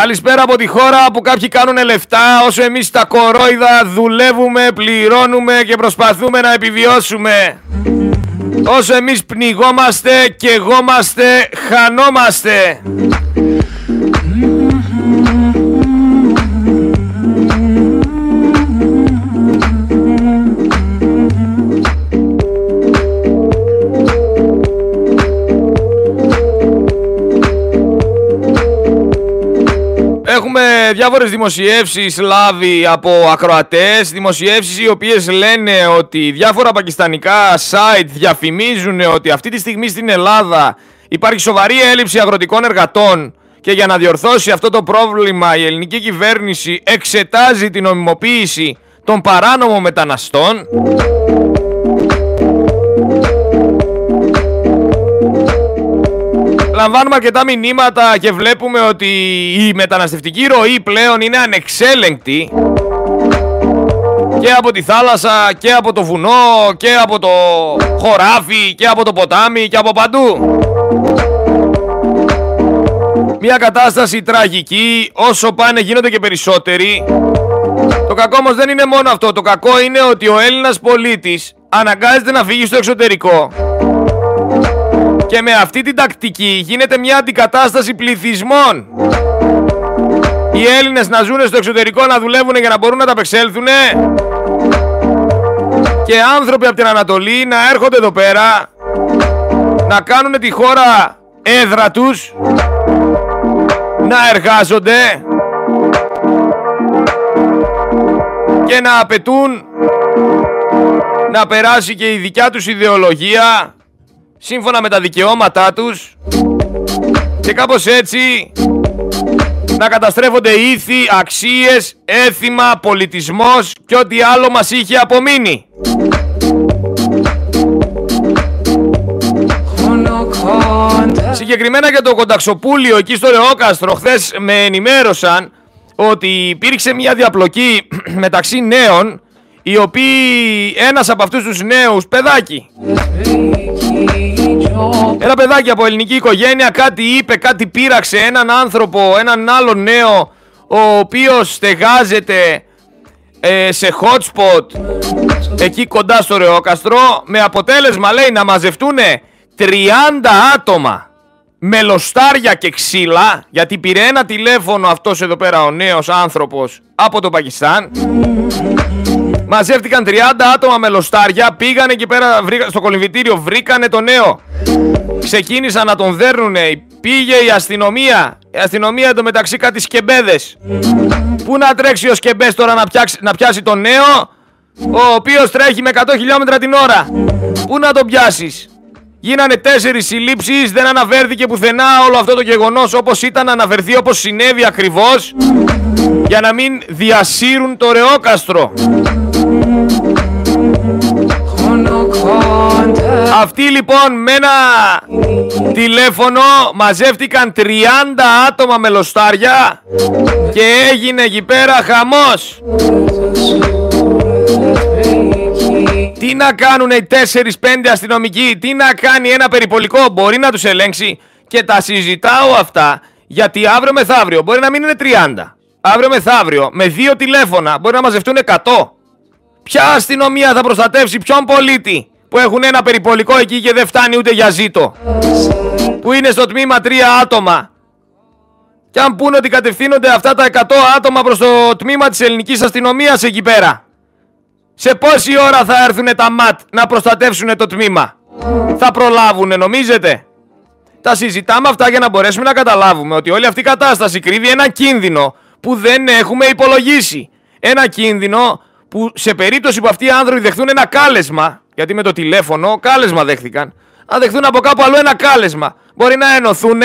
Καλησπέρα από τη χώρα που κάποιοι κάνουν λεφτά όσο εμείς τα κορόιδα δουλεύουμε, πληρώνουμε και προσπαθούμε να επιβιώσουμε. Όσο εμείς πνιγόμαστε και εγώμαστε, χανόμαστε. Έχουμε διάφορες δημοσιεύσεις λάβει από ακροατές Δημοσιεύσεις οι οποίες λένε ότι διάφορα πακιστανικά site διαφημίζουν ότι αυτή τη στιγμή στην Ελλάδα υπάρχει σοβαρή έλλειψη αγροτικών εργατών και για να διορθώσει αυτό το πρόβλημα η ελληνική κυβέρνηση εξετάζει την νομιμοποίηση των παράνομων μεταναστών λαμβάνουμε αρκετά μηνύματα και βλέπουμε ότι η μεταναστευτική ροή πλέον είναι ανεξέλεγκτη και από τη θάλασσα και από το βουνό και από το χωράφι και από το ποτάμι και από παντού. Μια κατάσταση τραγική, όσο πάνε γίνονται και περισσότεροι. Το κακό όμως δεν είναι μόνο αυτό, το κακό είναι ότι ο Έλληνας πολίτης αναγκάζεται να φύγει στο εξωτερικό και με αυτή την τακτική γίνεται μια αντικατάσταση πληθυσμών. Οι Έλληνες να ζουν στο εξωτερικό να δουλεύουν για να μπορούν να τα απεξέλθουν και άνθρωποι από την Ανατολή να έρχονται εδώ πέρα να κάνουν τη χώρα έδρα τους να εργάζονται και να απαιτούν να περάσει και η δικιά τους ιδεολογία σύμφωνα με τα δικαιώματά τους. Και κάπως έτσι να καταστρέφονται ήθη, αξίες, έθιμα, πολιτισμός και ό,τι άλλο μας είχε απομείνει. Συγκεκριμένα για το κονταξοπούλιο εκεί στο Ρεόκαστρο χθες με ενημέρωσαν ότι υπήρξε μια διαπλοκή μεταξύ νέων οι οποίοι ένας από αυτούς τους νέους παιδάκι ένα παιδάκι από ελληνική οικογένεια κάτι είπε, κάτι πείραξε έναν άνθρωπο, έναν άλλο νέο ο οποίος στεγάζεται ε, σε hot spot εκεί κοντά στο Ρεόκαστρο με αποτέλεσμα λέει να μαζευτούν 30 άτομα με λοστάρια και ξύλα γιατί πήρε ένα τηλέφωνο αυτός εδώ πέρα ο νέος άνθρωπος από το Πακιστάν Μαζεύτηκαν 30 άτομα με λοστάρια, πήγανε εκεί πέρα στο κολυμβητήριο, βρήκανε το νέο. Ξεκίνησαν να τον δέρνουνε, πήγε η αστυνομία. Η αστυνομία εντωμεταξύ κάτι σκεμπέδες. Πού να τρέξει ο σκεμπές τώρα να, να πιάσει τον νέο, ο οποίος τρέχει με 100 χιλιόμετρα την ώρα. Πού να τον πιάσεις; Γίνανε τέσσερις συλλήψεις, δεν αναφέρθηκε πουθενά όλο αυτό το γεγονός όπως ήταν να αναφερθεί όπως συνέβη ακριβώς για να μην διασύρουν το ρεόκαστρο. Αυτοί λοιπόν με ένα τηλέφωνο μαζεύτηκαν 30 άτομα με λοστάρια και έγινε εκεί πέρα χαμός. Τι να κάνουν οι 4-5 αστυνομικοί, τι να κάνει ένα περιπολικό, μπορεί να τους ελέγξει και τα συζητάω αυτά γιατί αύριο μεθαύριο μπορεί να μην είναι 30. Αύριο μεθαύριο με δύο τηλέφωνα μπορεί να μαζευτούν 100. Ποια αστυνομία θα προστατεύσει ποιον πολίτη που έχουν ένα περιπολικό εκεί και δεν φτάνει ούτε για ζήτο; Που είναι στο τμήμα τρία άτομα. Και αν πούνε ότι κατευθύνονται αυτά τα 100 άτομα προς το τμήμα της ελληνικής αστυνομίας εκεί πέρα. Σε πόση ώρα θα έρθουν τα ΜΑΤ να προστατεύσουν το τμήμα; Θα προλάβουνε νομίζετε; Τα συζητάμε αυτά για να μπορέσουμε να καταλάβουμε ότι όλη αυτή η κατάσταση κρύβει ένα κίνδυνο που δεν έχουμε υπολογίσει. Ένα κίνδυνο που σε περίπτωση που αυτοί οι άνθρωποι δεχθούν ένα κάλεσμα, γιατί με το τηλέφωνο κάλεσμα δέχθηκαν, αν δεχθούν από κάπου άλλο ένα κάλεσμα, μπορεί να ενωθούν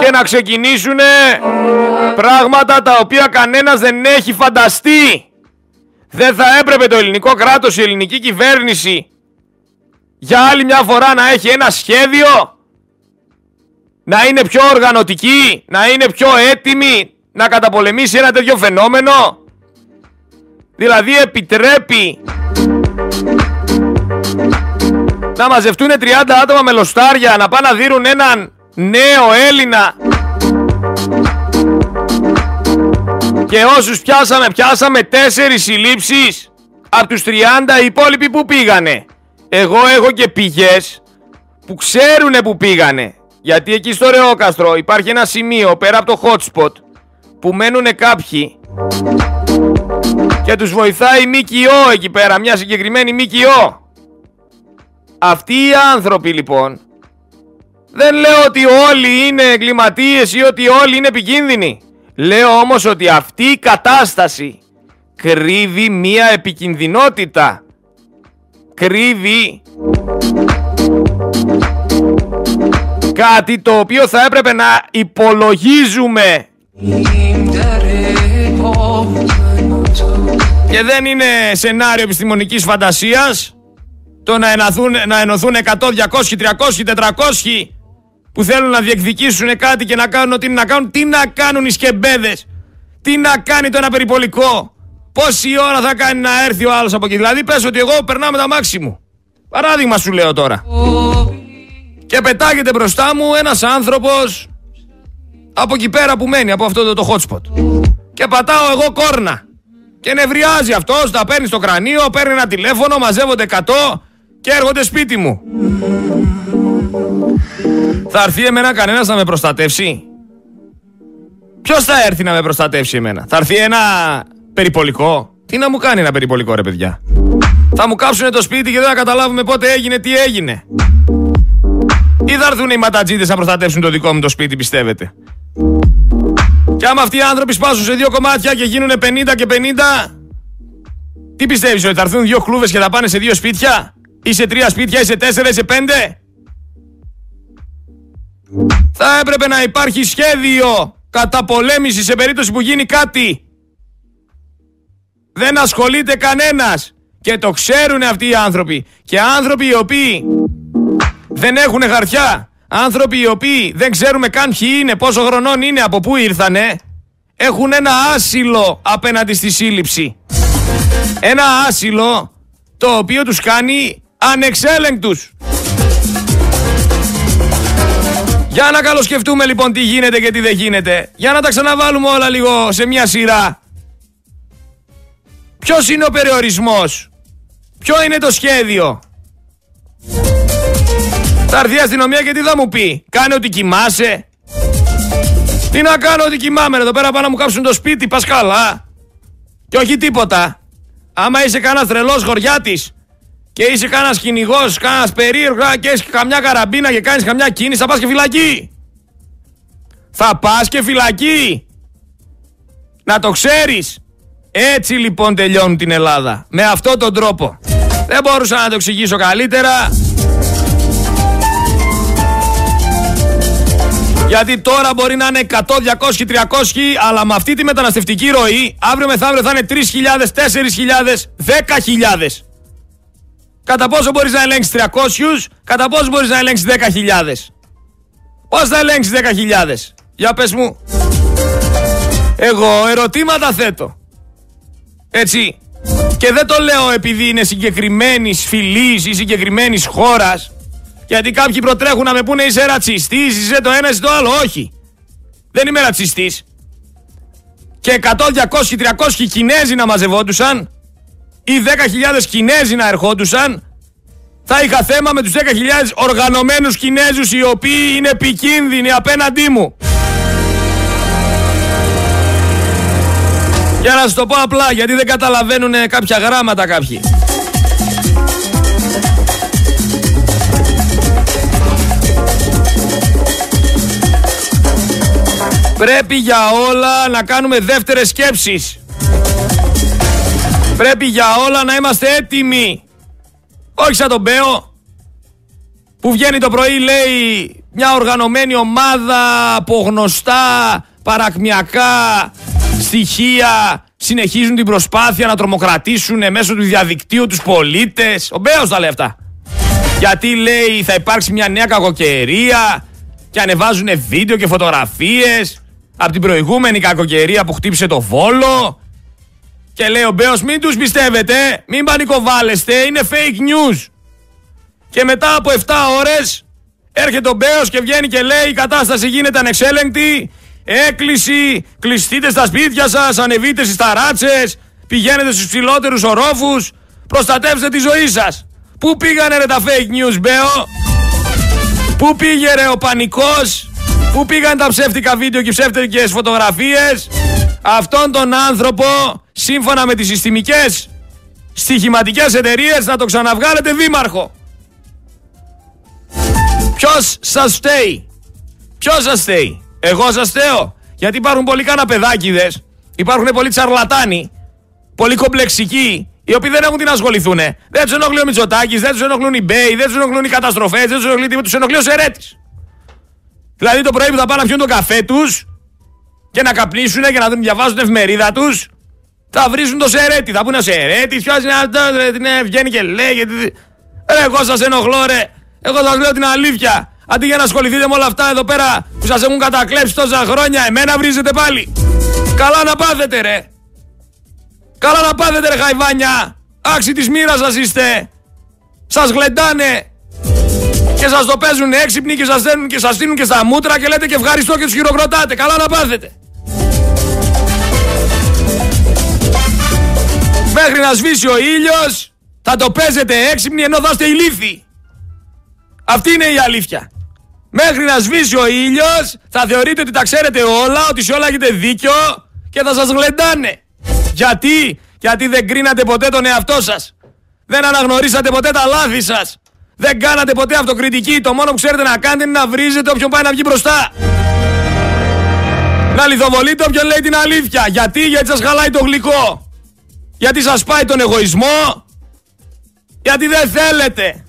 και να ξεκινήσουν πράγματα τα οποία κανένας δεν έχει φανταστεί. Δεν θα έπρεπε το ελληνικό κράτος, η ελληνική κυβέρνηση για άλλη μια φορά να έχει ένα σχέδιο, να είναι πιο οργανωτική, να είναι πιο έτοιμη να καταπολεμήσει ένα τέτοιο φαινόμενο. Δηλαδή επιτρέπει να μαζευτούν 30 άτομα με λοστάρια να πάνε να δίνουν έναν νέο Έλληνα Και όσους πιάσαμε, πιάσαμε τέσσερις συλλήψεις από τους 30 οι υπόλοιποι που πήγανε. Εγώ έχω και πηγές που ξέρουνε που πήγανε. Γιατί εκεί στο Ρεόκαστρο υπάρχει ένα σημείο πέρα από το hotspot που μένουν κάποιοι και τους βοηθάει η ΜΚΟ εκεί πέρα, μια συγκεκριμένη ΜΚΟ. Αυτοί οι άνθρωποι λοιπόν δεν λέω ότι όλοι είναι εγκληματίες ή ότι όλοι είναι επικίνδυνοι. Λέω όμως ότι αυτή η κατάσταση κρύβει μία επικινδυνότητα. Κρύβει κάτι το οποίο θα έπρεπε να υπολογίζουμε. Και δεν είναι σενάριο επιστημονικής φαντασίας το να ενωθούν, να ενωθούν 100, 200, 300, 400 που θέλουν να διεκδικήσουν κάτι και να κάνουν ό,τι είναι να κάνουν. Τι να κάνουν οι σκεμπέδες; Τι να κάνει το ένα περιπολικό; Πόση ώρα θα κάνει να έρθει ο άλλος από εκεί; Δηλαδή πες ότι εγώ περνάω με τα μάξι μου. Παράδειγμα σου λέω τώρα. Και πετάγεται μπροστά μου ένας άνθρωπος από εκεί πέρα που μένει, από αυτό το, το hotspot. Και πατάω εγώ κόρνα. Και νευριάζει αυτός, τα παίρνει στο κρανίο, παίρνει ένα τηλέφωνο, μαζεύονται 100 και έρχονται σπίτι μου. Θα έρθει εμένα κανένας να με προστατεύσει; Ποιος θα έρθει να με προστατεύσει εμένα; Θα έρθει ένα περιπολικό; Τι να μου κάνει ένα περιπολικό ρε παιδιά; Θα μου κάψουνε το σπίτι και δεν θα καταλάβουμε πότε έγινε, τι έγινε. Ή θα έρθουν οι ματατζίδες να προστατεύσουν το δικό μου το σπίτι πιστεύετε; Και άμα αυτοί οι άνθρωποι σπάσουν σε δύο κομμάτια και γίνουν 50 και 50, τι πιστεύεις ότι θα έρθουν δύο κλούβες και θα πάνε σε δύο σπίτια, ή σε τρία σπίτια, ή σε τέσσερα, ή σε πέντε; Θα έπρεπε να υπάρχει σχέδιο καταπολέμησης σε περίπτωση που γίνει κάτι. Δεν ασχολείται κανένας. Και το ξέρουν αυτοί οι άνθρωποι. Και άνθρωποι οι οποίοι δεν έχουν χαρτιά, άνθρωποι οι οποίοι δεν ξέρουμε καν ποιοι είναι, πόσο χρονών είναι, από πού ήρθανε, έχουν ένα άσυλο απέναντι στη σύλληψη. Ένα άσυλο το οποίο τους κάνει ανεξέλεγκτους. Για να καλοσκεφτούμε λοιπόν τι γίνεται και τι δεν γίνεται. Για να τα ξαναβάλουμε όλα λίγο σε μια σειρά. Ποιος είναι ο περιορισμός; Ποιο είναι το σχέδιο; Θα έρθει η αστυνομία και τι θα μου πει. Κάνε ότι κοιμάσαι. Τι να κάνω ότι κοιμάμαι εδώ πέρα πάνω να μου κάψουν το σπίτι. Πας καλά. Και όχι τίποτα. Άμα είσαι κανένας τρελός γοριάτης και είσαι κανένας κυνηγός, κανένας περίεργο και έχεις καμιά καραμπίνα και κάνεις καμιά κίνηση, θα πας και φυλακή. Θα πας και φυλακή. Να το ξέρεις. Έτσι λοιπόν τελειώνουν την Ελλάδα. Με αυτόν τον τρόπο. Δεν μπορούσα να το εξηγήσω καλύτερα. Γιατί τώρα μπορεί να είναι 100, 200, 300, αλλά με αυτή τη μεταναστευτική ροή, αύριο μεθαύριο θα είναι 3.000, 4.000, 10.000. Κατά πόσο μπορείς να ελέγξεις 300, κατά πόσο μπορείς να ελέγξεις 10.000. Πώς θα ελέγξεις 10.000. Για πες μου. Εγώ ερωτήματα θέτω. Έτσι. Και δεν το λέω επειδή είναι συγκεκριμένης φυλής ή συγκεκριμένης χώρας. Γιατί κάποιοι προτρέχουν να με πούνε είσαι ρατσιστής, είσαι το ένα, είσαι το άλλο. Όχι. Δεν είμαι ρατσιστής. Και 100, 200, 300 Κινέζοι να μαζευόντουσαν ή 10.000 Κινέζοι να ερχόντουσαν, θα είχα θέμα με τους 10.000 οργανωμένους Κινέζους οι οποίοι είναι επικίνδυνοι απέναντί μου. Για να σας το πω απλά, γιατί δεν καταλαβαίνουν κάποια γράμματα κάποιοι. Πρέπει για όλα να κάνουμε δεύτερες σκέψεις. Πρέπει για όλα να είμαστε έτοιμοι. Όχι σαν τον Μπέο που βγαίνει το πρωί λέει μια οργανωμένη ομάδα από γνωστά παρακμιακά στοιχεία συνεχίζουν την προσπάθεια να τρομοκρατήσουν μέσω του διαδικτύου τους πολίτες. Ο Μπέος τα λέει αυτά. Γιατί λέει θα υπάρξει μια νέα κακοκαιρία και ανεβάζουν βίντεο και φωτογραφίες από την προηγούμενη κακοκαιρία που χτύπησε το Βόλο. Και λέει ο Μπέος μην τους πιστεύετε, μην πανικοβάλλεστε, είναι fake news. Και μετά από 7 ώρες έρχεται ο Μπέος και βγαίνει και λέει η κατάσταση γίνεται ανεξέλεγκτη, Έκκληση, κλειστείτε στα σπίτια σας, ανεβείτε στις ταράτσες, πηγαίνετε στους ψηλότερους ορόφους, προστατεύστε τη ζωή σας. Πού πήγανε ρε τα fake news, Μπέο; Πού πήγε ρε ο πανικός; Πού πήγαν τα ψεύτικα βίντεο και ψεύτικες φωτογραφίες; Αυτόν τον άνθρωπο, σύμφωνα με τις συστημικές στοιχηματικές εταιρείες, να το ξαναβγάλετε δήμαρχο. Ποιος σας φταίει; Ποιος σας φταίει; Εγώ σας φταίω. Γιατί υπάρχουν πολλοί καναπεδάκιδες, υπάρχουν πολλοί τσαρλατάνοι, πολλοί κομπλεξικοί, οι οποίοι δεν έχουν τι να ασχοληθούν. Δεν τους ενοχλεί ο Μητσοτάκης, δεν τους ενοχλούν οι Μπέι, δεν τους ενοχλούν οι καταστροφές, δεν τους ενοχλεί τίποτα. Τους ενοχλεί ο Σερέτης. Δηλαδή το πρωί που θα πάνε να πιούν τον καφέ τους και να καπνίσουν και να διαβάζουν την εφημερίδα τους, θα βρίζουν το Σερέτη. Θα πούνε Σερέτη, ποιος είναι αυτός, ναι, βγαίνει και λέει. Ρε, εγώ σας ενοχλώ, ρε. Εγώ σας λέω την αλήθεια. Αντί για να ασχοληθείτε με όλα αυτά εδώ πέρα που σας έχουν κατακλέψει τόσα χρόνια, εμένα βρίζετε πάλι. Καλά να πάθετε, ρε. Καλά να πάθετε ρε χαϊβάνια. Άξι της μοίρας σας είστε. Σας γλεντάνε. Και σας το παίζουν έξυπνοι και σας δένουν και σας στείλουν και στα μούτρα και λέτε και ευχαριστώ και τους χειροκροτάτε. Καλά να πάθετε. Μέχρι να σβήσει ο ήλιος θα το παίζετε έξυπνοι ενώ θα είστε ηλίθιοι. Αυτή είναι η αλήθεια. Μέχρι να σβήσει ο ήλιος θα θεωρείτε ότι τα ξέρετε όλα, ότι σε όλα έχετε δίκιο και θα σας γλεντάνε. Γιατί, γιατί δεν κρίνατε ποτέ τον εαυτό σας. Δεν αναγνωρίσατε ποτέ τα λάθη σας. Δεν κάνατε ποτέ αυτοκριτική. Το μόνο που ξέρετε να κάνετε είναι να βρίζετε όποιον πάει να βγει μπροστά. Να λιθοβολείτε όποιον λέει την αλήθεια. Γιατί, γιατί σας χαλάει το γλυκό. Γιατί σας πάει τον εγωισμό. Γιατί δεν θέλετε.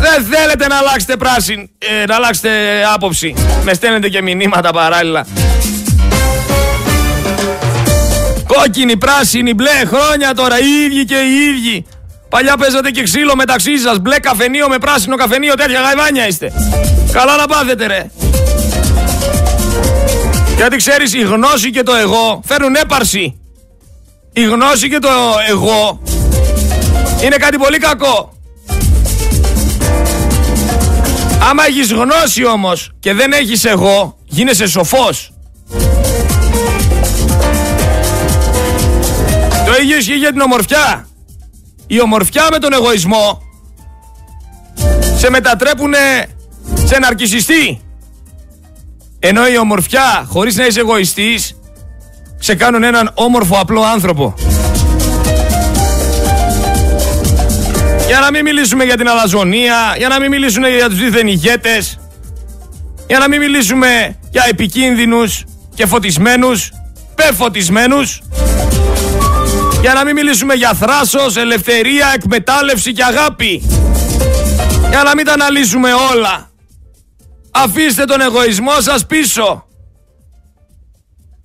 Δεν θέλετε να αλλάξετε πράσινη, ε, να αλλάξετε άποψη. Με στέλνετε και μηνύματα παράλληλα. Κόκκινη, πράσινη, μπλε, χρόνια τώρα, οι ίδιοι και οι ίδιοι. Παλιά παίζατε και ξύλο μεταξύ σας. Μπλε καφενείο με πράσινο καφενείο, τέτοια γαϊβάνια είστε. Καλά να πάθετε, ρε. Γιατί ξέρεις, η γνώση και το εγώ φέρνουν έπαρση. Η γνώση και το εγώ είναι κάτι πολύ κακό. Άμα έχεις γνώση όμως και δεν έχεις εγώ, γίνεσαι σοφός. Το ίδιο ισχύει για την ομορφιά. Η ομορφιά με τον εγωισμό σε μετατρέπουν σε ναρκισιστή. Ενώ η ομορφιά χωρίς να είσαι εγωιστής σε κάνουν έναν όμορφο απλό άνθρωπο. Για να μην μιλήσουμε για την αλαζονία, για να μην μιλήσουμε για τους δίθεν ηγέτες, για να μην μιλήσουμε για επικίνδυνους και φωτισμένους, πεφωτισμένους, για να μην μιλήσουμε για θράσος, ελευθερία, εκμετάλλευση και αγάπη. Για να μην τα αναλύσουμε όλα. Αφήστε τον εγωισμό σας πίσω.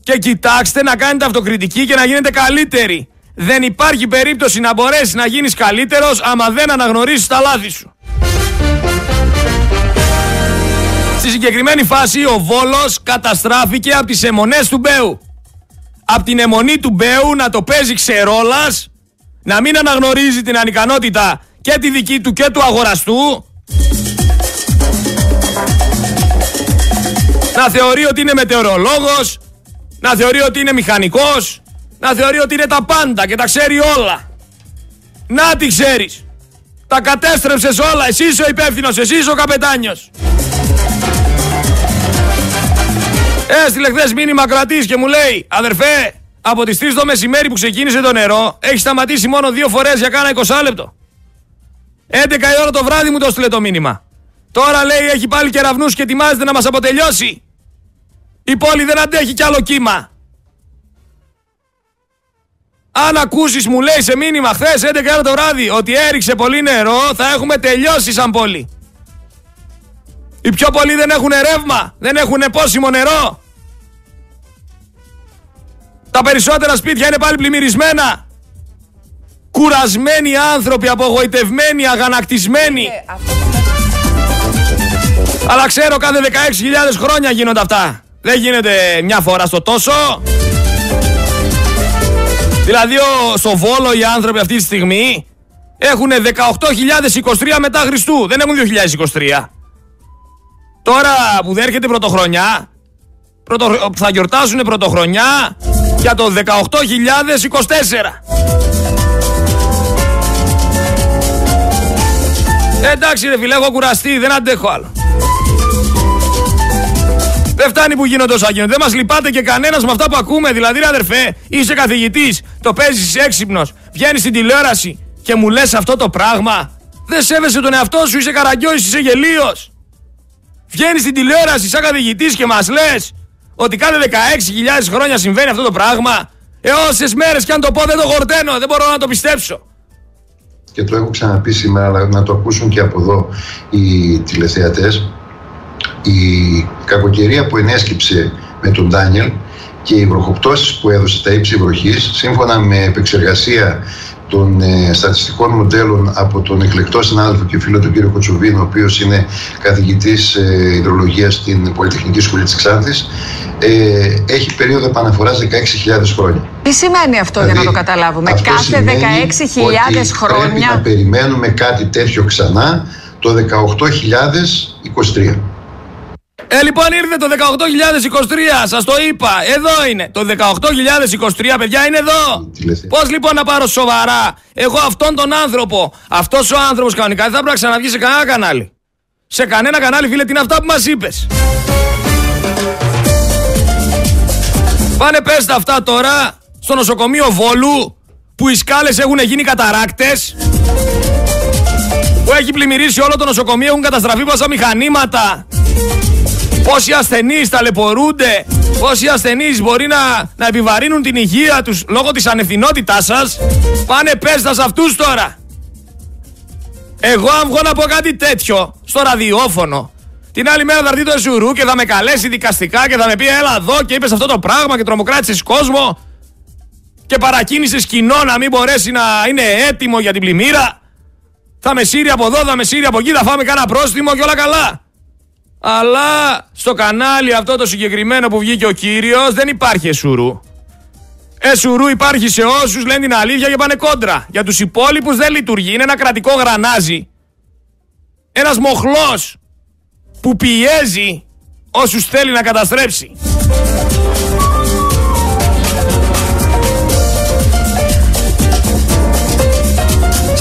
Και κοιτάξτε να κάνετε αυτοκριτική και να γίνετε καλύτεροι. Δεν υπάρχει περίπτωση να μπορέσεις να γίνεις καλύτερος άμα δεν αναγνωρίσεις τα λάθη σου. Στη συγκεκριμένη φάση ο Βόλος καταστράφηκε από τις αιμονές του Μπέου από την αιμονή του Μπέου να το παίζει ξερόλας, να μην αναγνωρίζει την ανικανότητα και τη δική του και του αγοραστού, να θεωρεί ότι είναι μετεωρολόγος, να θεωρεί ότι είναι μηχανικός, να θεωρεί ότι είναι τα πάντα και τα ξέρει όλα. Να τι ξέρεις. Τα κατέστρεψες όλα. Εσύ είσαι ο υπεύθυνος, εσύ είσαι ο καπετάνιος. Έστειλε χθες μήνυμα κρατής και μου λέει Αδερφέ, από τις 3 το μεσημέρι που ξεκίνησε το νερό, έχει σταματήσει μόνο δύο φορές για κάνα 20 λεπτό. 11 η ώρα το βράδυ μου το έστειλε το μήνυμα. Τώρα λέει έχει πάλι κεραυνούς και ετοιμάζεται να μας αποτελειώσει. Η πόλη δεν αντέχει κι άλλο κύμα. Αν ακούσεις, μου λέει σε μήνυμα χθες 11 ώρα το βράδυ ότι έριξε πολύ νερό, θα έχουμε τελειώσει σαν πόλη. Οι πιο πολλοί δεν έχουν ρεύμα, δεν έχουν πόσιμο νερό. Τα περισσότερα σπίτια είναι πάλι πλημμυρισμένα. Κουρασμένοι άνθρωποι, απογοητευμένοι, αγανακτισμένοι. Ε, Αλλά ξέρω κάθε 16.000 χρόνια γίνονται αυτά. Δεν γίνεται μια φορά στο τόσο. Δηλαδή στο Βόλο οι άνθρωποι αυτή τη στιγμή έχουν 18.023 μετά Χριστού. Δεν έχουν 2023. Τώρα που δεν έρχεται πρωτοχρονιά, πρωτο, θα γιορτάσουν πρωτοχρονιά για το 18.024. Εντάξει ρε φίλε, έχω κουραστεί, δεν αντέχω άλλο. Δεν φτάνει που γίνονται όσα γίνονται. Δεν μας λυπάται και κανένας με αυτά που ακούμε. Δηλαδή, ρε αδερφέ, είσαι καθηγητής, το παίζεις έξυπνος, βγαίνεις στην τηλεόραση και μου λες αυτό το πράγμα. Δεν σέβεσαι τον εαυτό σου, είσαι καραγκιό, είσαι γελίος. Βγαίνεις στην τηλεόραση σαν καθηγητής και μας λες ότι κάθε 16.000 χρόνια συμβαίνει αυτό το πράγμα. Ε, όσες μέρες και αν το πω δεν το χορταίνω, δεν μπορώ να το πιστέψω. Και το έχω ξαναπεί σήμερα, αλλά να το ακούσουν και από εδώ οι τηλεθεατές η κακοκαιρία που ενέσκυψε με τον Ντάνιελ και οι βροχοπτώσεις που έδωσε τα ύψη βροχής σύμφωνα με επεξεργασία των ε, στατιστικών μοντέλων από τον εκλεκτό συνάδελφο και φίλο του κύριο Κοτσουβίνο, ο οποίος είναι καθηγητής ε, υδρολογίας στην Πολυτεχνική Σχολή της Ξάνθης, ε, έχει περίοδο επαναφοράς 16.000 χρόνια. Τι σημαίνει αυτό για να το καταλάβουμε; Κάθε 16.000 χρόνια... Πρέπει να περιμένουμε κάτι τέτοιο ξανά το 18.023. Ε, λοιπόν ήρθε το 18.023, σας το είπα, εδώ είναι. Το 18.023, παιδιά, είναι εδώ. Πώς λοιπόν να πάρω σοβαρά; Εγώ αυτόν τον άνθρωπο. Αυτός ο άνθρωπος κανονικά δεν θα πρέπει να ξαναβγεί σε κανένα κανάλι. Σε κανένα κανάλι, φίλε, τι είναι αυτά που μας είπες; Πάνε πες τα αυτά τώρα στο νοσοκομείο Βόλου που οι σκάλες έχουν γίνει καταράκτες που έχει πλημμυρίσει όλο το νοσοκομείο, έχουν καταστραφεί πόσα μηχανήματα Πόσοι ασθενείς ταλαιπωρούνται, πόσοι ασθενείς μπορεί να, να επιβαρύνουν την υγεία τους λόγω της ανευθυνότητάς σας, πάνε πέστα σε αυτούς τώρα. Εγώ αν βγω να πω κάτι τέτοιο στο ραδιόφωνο, την άλλη μέρα θα έρθει το Εσουρού και θα με καλέσει δικαστικά και θα με πει έλα εδώ και είπες αυτό το πράγμα και τρομοκράτησες κόσμο και παρακίνησες κοινό να μην μπορέσει να είναι έτοιμο για την πλημμύρα. Θα με σύρει από εδώ, θα με σύρει από εκεί, θα φάμε κανένα πρόστιμο και όλα καλά. Αλλά στο κανάλι αυτό το συγκεκριμένο που βγήκε ο κύριος δεν υπάρχει εσουρού. Εσουρού υπάρχει σε όσους λένε την αλήθεια και πάνε κόντρα. Για τους υπόλοιπους δεν λειτουργεί. Είναι ένα κρατικό γρανάζι. Ένας μοχλός που πιέζει όσους θέλει να καταστρέψει.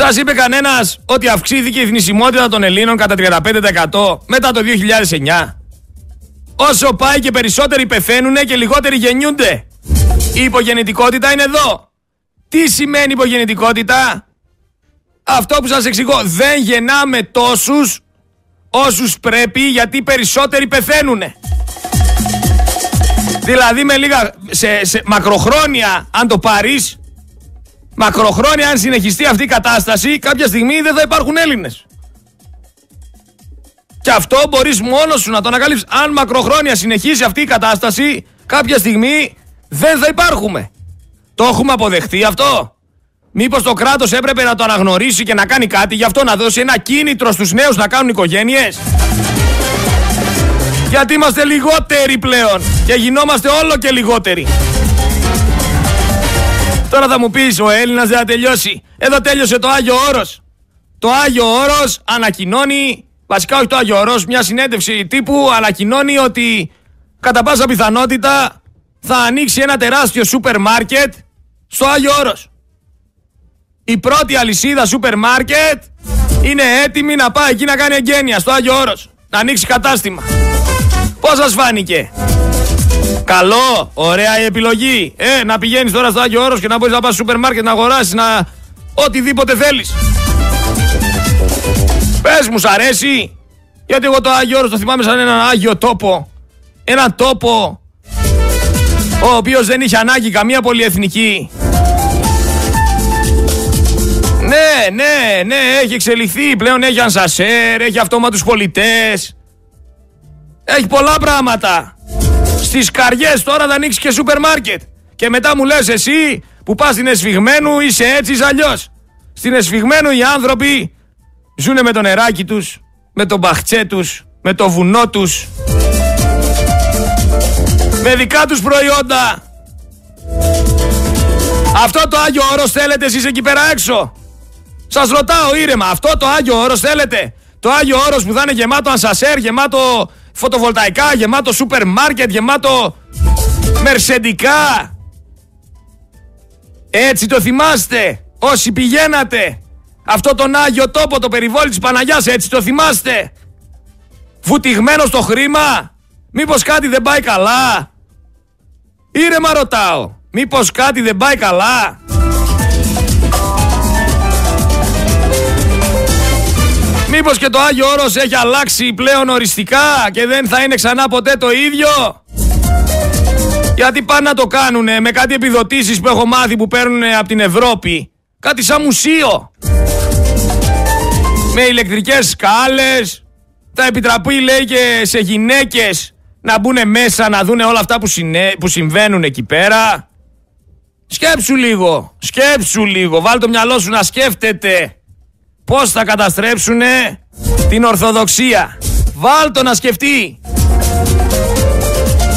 Σας είπε κανένας ότι αυξήθηκε η θνησιμότητα των Ελλήνων κατά 35% μετά το 2009. Όσο πάει και περισσότεροι πεθαίνουν και λιγότεροι γεννιούνται. Η υπογεννητικότητα είναι εδώ. Τι σημαίνει υπογεννητικότητα; Αυτό που σας εξηγώ. Δεν γεννάμε τόσους όσους πρέπει γιατί περισσότεροι πεθαίνουν. Δηλαδή με λίγα, σε, σε μακροχρόνια αν το πάρεις μακροχρόνια αν συνεχιστεί αυτή η κατάσταση κάποια στιγμή δεν θα υπάρχουν Έλληνες. Και αυτό μπορείς μόνος σου να το ανακαλύψεις. Αν μακροχρόνια συνεχίσει αυτή η κατάσταση κάποια στιγμή δεν θα υπάρχουμε. Το έχουμε αποδεχτεί αυτό. Μήπως το κράτος έπρεπε να το αναγνωρίσει και να κάνει κάτι γι' αυτό να δώσει ένα κίνητρο στους νέους να κάνουν οικογένειες; Γιατί είμαστε λιγότεροι πλέον και γινόμαστε όλο και λιγότεροι. Τώρα θα μου πεις ο Έλληνας δεν θα τελειώσει. Εδώ τέλειωσε το Άγιο Όρος. Το Άγιο Όρος ανακοινώνει, βασικά όχι το Άγιο Όρος, μια συνέντευξη τύπου ανακοινώνει ότι κατά πάσα πιθανότητα θα ανοίξει ένα τεράστιο σούπερ μάρκετ στο Άγιο Όρος. Η πρώτη αλυσίδα σούπερ μάρκετ είναι έτοιμη να πάει εκεί να κάνει εγγένεια στο Άγιο Όρος. Να ανοίξει κατάστημα. Πώς σας φάνηκε; Καλό, ωραία η επιλογή. Ε, να πηγαίνεις τώρα στο Άγιο Όρος και να μπορείς να πας στο σούπερ μάρκετ να αγοράσεις να... οτιδήποτε θέλεις. Πες μου, σ' αρέσει; Γιατί εγώ το Άγιο Όρος το θυμάμαι σαν έναν Άγιο τόπο. Έναν τόπο ο οποίος δεν είχε ανάγκη καμία πολυεθνική. Ναι, ναι, ναι, έχει εξελιχθεί. Πλέον έχει ανσασέρ, έχει αυτόματους πολιτές. Έχει πολλά πράγματα. Στις καριές τώρα θα ανοίξεις και σούπερ μάρκετ. Και μετά μου λες εσύ που πας στην Εσφυγμένου είσαι έτσι ή αλλιώς. Στην Εσφυγμένου οι άνθρωποι ζουν με το νεράκι τους, με τον μπαχτσέ τους, με το βουνό τους. Με δικά τους προϊόντα. Αυτό το Άγιο Όρος θέλετε εσείς εκεί πέρα έξω; Σας ρωτάω ήρεμα, αυτό το Άγιο Όρος θέλετε; Το Άγιο Όρος που θα είναι γεμάτο ανσασέρ, γεμάτο φωτοβολταϊκά, γεμάτο σούπερ μάρκετ, γεμάτο μερσεντικά. Έτσι το θυμάστε όσοι πηγαίνατε. Αυτό τον Άγιο τόπο, το περιβόλι της Παναγιάς, έτσι το θυμάστε. Βουτυγμένο στο χρήμα. Μήπως κάτι δεν πάει καλά. Ήρεμα ρωτάω. Μήπως κάτι δεν πάει καλά. Μήπως και το Άγιο Όρος έχει αλλάξει πλέον οριστικά και δεν θα είναι ξανά ποτέ το ίδιο; Γιατί πάνε να το κάνουνε με κάτι επιδοτήσεις που έχω μάθει που παίρνουν από την Ευρώπη. Κάτι σαν μουσείο. Με ηλεκτρικές σκάλες. Θα επιτραπεί λέει και σε γυναίκες να μπουν μέσα να δούνε όλα αυτά που, που συμβαίνουν εκεί πέρα. Σκέψου λίγο, σκέψου λίγο, βάλ το μυαλό σου να σκέφτεται πώς θα καταστρέψουνε την Ορθοδοξία. Βάλ το να σκεφτεί.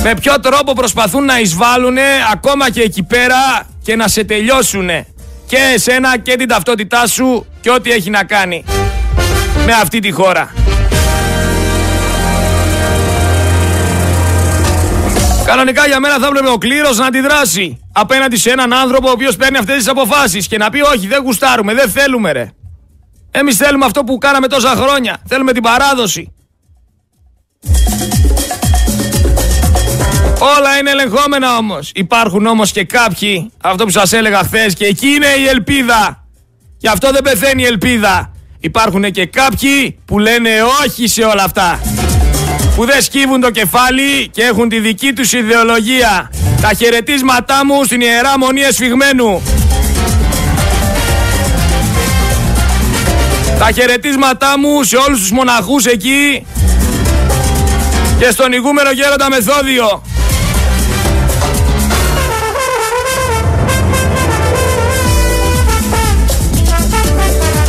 Με ποιο τρόπο προσπαθούν να εισβάλλουνε ακόμα και εκεί πέρα και να σε τελειώσουνε. Και εσένα και την ταυτότητά σου και ό,τι έχει να κάνει με αυτή τη χώρα. Κανονικά για μένα θα έπρεπε ο κλήρος να αντιδράσει απέναντι σε έναν άνθρωπο ο οποίος παίρνει αυτές τις αποφάσεις και να πει όχι δεν γουστάρουμε, δεν θέλουμε ρε. Εμείς θέλουμε αυτό που κάναμε τόσα χρόνια. Θέλουμε την παράδοση. Όλα είναι ελεγχόμενα όμως. Υπάρχουν όμως και κάποιοι, αυτό που σας έλεγα χθες και εκεί είναι η ελπίδα. Γι' αυτό δεν πεθαίνει η ελπίδα. Υπάρχουν και κάποιοι που λένε όχι σε όλα αυτά. Που δεν σκύβουν το κεφάλι και έχουν τη δική τους ιδεολογία. Τα χαιρετίσματά μου στην Ιερά Μονή Εσφυγμένου. Τα χαιρετίσματά μου σε όλους τους μοναχούς εκεί και στον ηγούμενο γέροντα Μεθόδιο.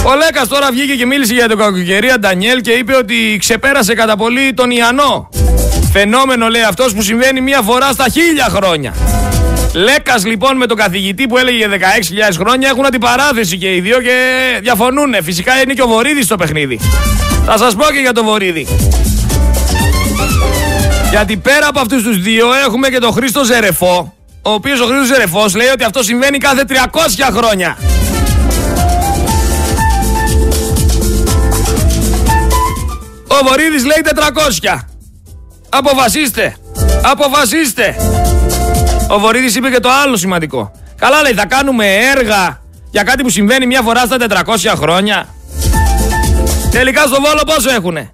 Ο Λέκας τώρα βγήκε και μίλησε για τον κακοκαιρία Ντανιέλ και είπε ότι ξεπέρασε κατά πολύ τον Ιαννό. Φαινόμενο λέει αυτός που συμβαίνει μία φορά στα χίλια χρόνια. Λέκας λοιπόν με τον καθηγητή που έλεγε 16.000 χρόνια έχουν αντιπαράθεση και οι δύο και διαφωνούν. Φυσικά είναι και ο Βορύδης στο παιχνίδι. Θα σας πω και για τον Βορύδη. Γιατί πέρα από αυτούς τους δύο έχουμε και τον Χρήστο Ζερεφό. Ο οποίος ο Χρήστος Ζερεφός λέει ότι αυτό συμβαίνει κάθε 300 χρόνια. Ο Βορύδης λέει 400. Αποφασίστε. Αποφασίστε. Ο Βορύδης είπε και το άλλο σημαντικό. Καλά λέει, θα κάνουμε έργα για κάτι που συμβαίνει μια φορά στα 400 χρόνια. Τελικά στο Βόλο πόσο έχουνε;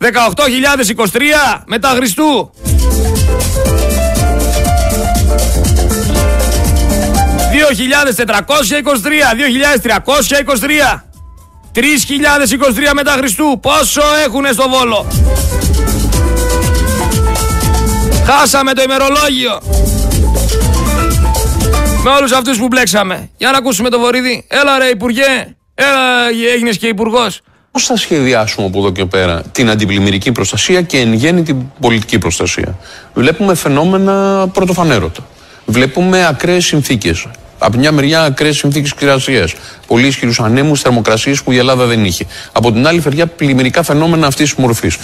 18.023 μετά Χριστού. 2.423, 2.323, 3.023 μετά Χριστού. Πόσο έχουνε στο Βόλο; Χάσαμε το ημερολόγιο. Με όλους αυτούς που μπλέξαμε. Για να ακούσουμε το Βορύδι. Έλα ρε Υπουργέ. Έλα έγινες και υπουργός. Πώς θα σχεδιάσουμε από εδώ και πέρα την αντιπλημμυρική προστασία και εν γέννη την πολιτική προστασία; Βλέπουμε φαινόμενα πρωτοφανέρωτα. Βλέπουμε ακραίες συνθήκες. Από μια μεριά, ακραίες συνθήκες κυριαρχία. Πολύ ισχυρούς ανέμους, θερμοκρασίες που η Ελλάδα δεν είχε. Από την άλλη μεριά, πλημμυρικά φαινόμενα αυτής της μορφής.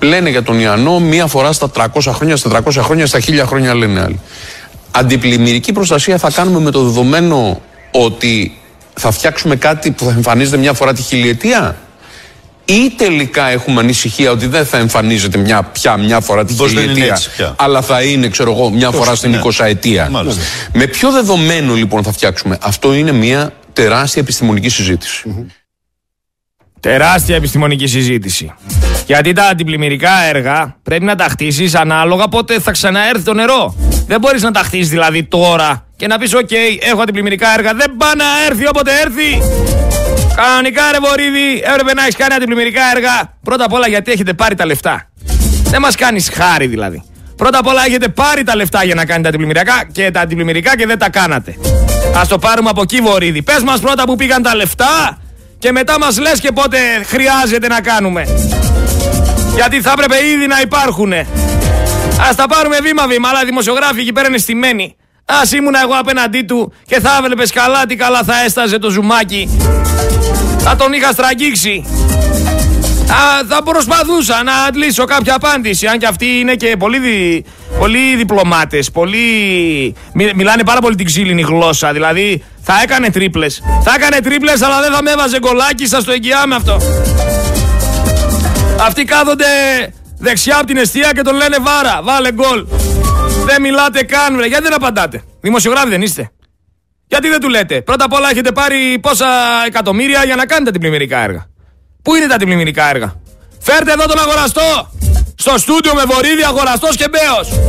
Λένε για τον Ιαννό μία φορά στα 300 χρόνια, στα 400 χρόνια, στα 1000 χρόνια λένε άλλοι. Αντιπλημμυρική προστασία θα κάνουμε με το δεδομένο ότι θα φτιάξουμε κάτι που θα εμφανίζεται μια φορά τη χιλιετία; Ή τελικά έχουμε ανησυχία ότι δεν θα εμφανίζεται μια, πια μια φορά τη χιλιετία, αλλά θα είναι, ξέρω εγώ, μια φορά στην 20 ναι. ετία. Με ποιο δεδομένο λοιπόν θα φτιάξουμε; Αυτό είναι μια τεράστια επιστημονική συζήτηση. Τεράστια επιστημονική συζήτηση. Γιατί τα αντιπλημμυρικά έργα πρέπει να τα χτίσεις ανάλογα πότε θα ξαναέρθει το νερό. Δεν μπορείς να τα χτίσεις δηλαδή τώρα και να πεις: Οκ, έχω αντιπλημμυρικά έργα. Δεν πάει να έρθει όποτε έρθει. Κανονικά ρε Βορίδη, έπρεπε να έχεις κάνει αντιπλημμυρικά έργα. Πρώτα απ' όλα γιατί έχετε πάρει τα λεφτά. Δεν μας κάνεις χάρη δηλαδή. Πρώτα απ' όλα έχετε πάρει τα λεφτά για να κάνετε αντιπλημμυρικά και τα αντιπλημμυρικά και δεν τα κάνατε. Α το πάρουμε από εκεί, Βορύδη. Πες μας πρώτα που πήγαν τα λεφτά και μετά μας λες και πότε χρειάζεται να κάνουμε. Γιατί θα έπρεπε ήδη να υπάρχουνε. Α τα πάρουμε βήμα-βήμα, αλλά οι δημοσιογράφοι εκεί πέρα είναι στημένοι. Α ήμουν εγώ απέναντί του και θα έβλεπες καλά τι καλά θα έσταζε το ζουμάκι. Θα τον είχα στραγγίξει. Α, θα προσπαθούσα να αντλήσω κάποια απάντηση. Αν και αυτοί είναι και πολύ, δι, πολύ διπλωμάτες. Πολύ... μιλάνε πάρα πολύ την ξύλινη γλώσσα. Δηλαδή θα έκανε τρίπλες. Θα έκανε τρίπλες, αλλά δεν θα με έβαζε γκολάκι. Σας το εγγυάμαι αυτό. Αυτοί κάθονται δεξιά από την αιστεία και τον λένε βάρα. Βάλε γκολ. Δεν μιλάτε καν, βρε. Γιατί δεν απαντάτε; Δημοσιογράφοι δεν είστε. Γιατί δεν του λέτε; Πρώτα απ' όλα έχετε πάρει πόσα εκατομμύρια για να κάνετε την πλημμυρικά έργα. Πού είναι τα αντιπλημμυρικά έργα; Φέρτε εδώ τον αγοραστό. Στο στούντιο με βορίδι αγοραστός και μπέος.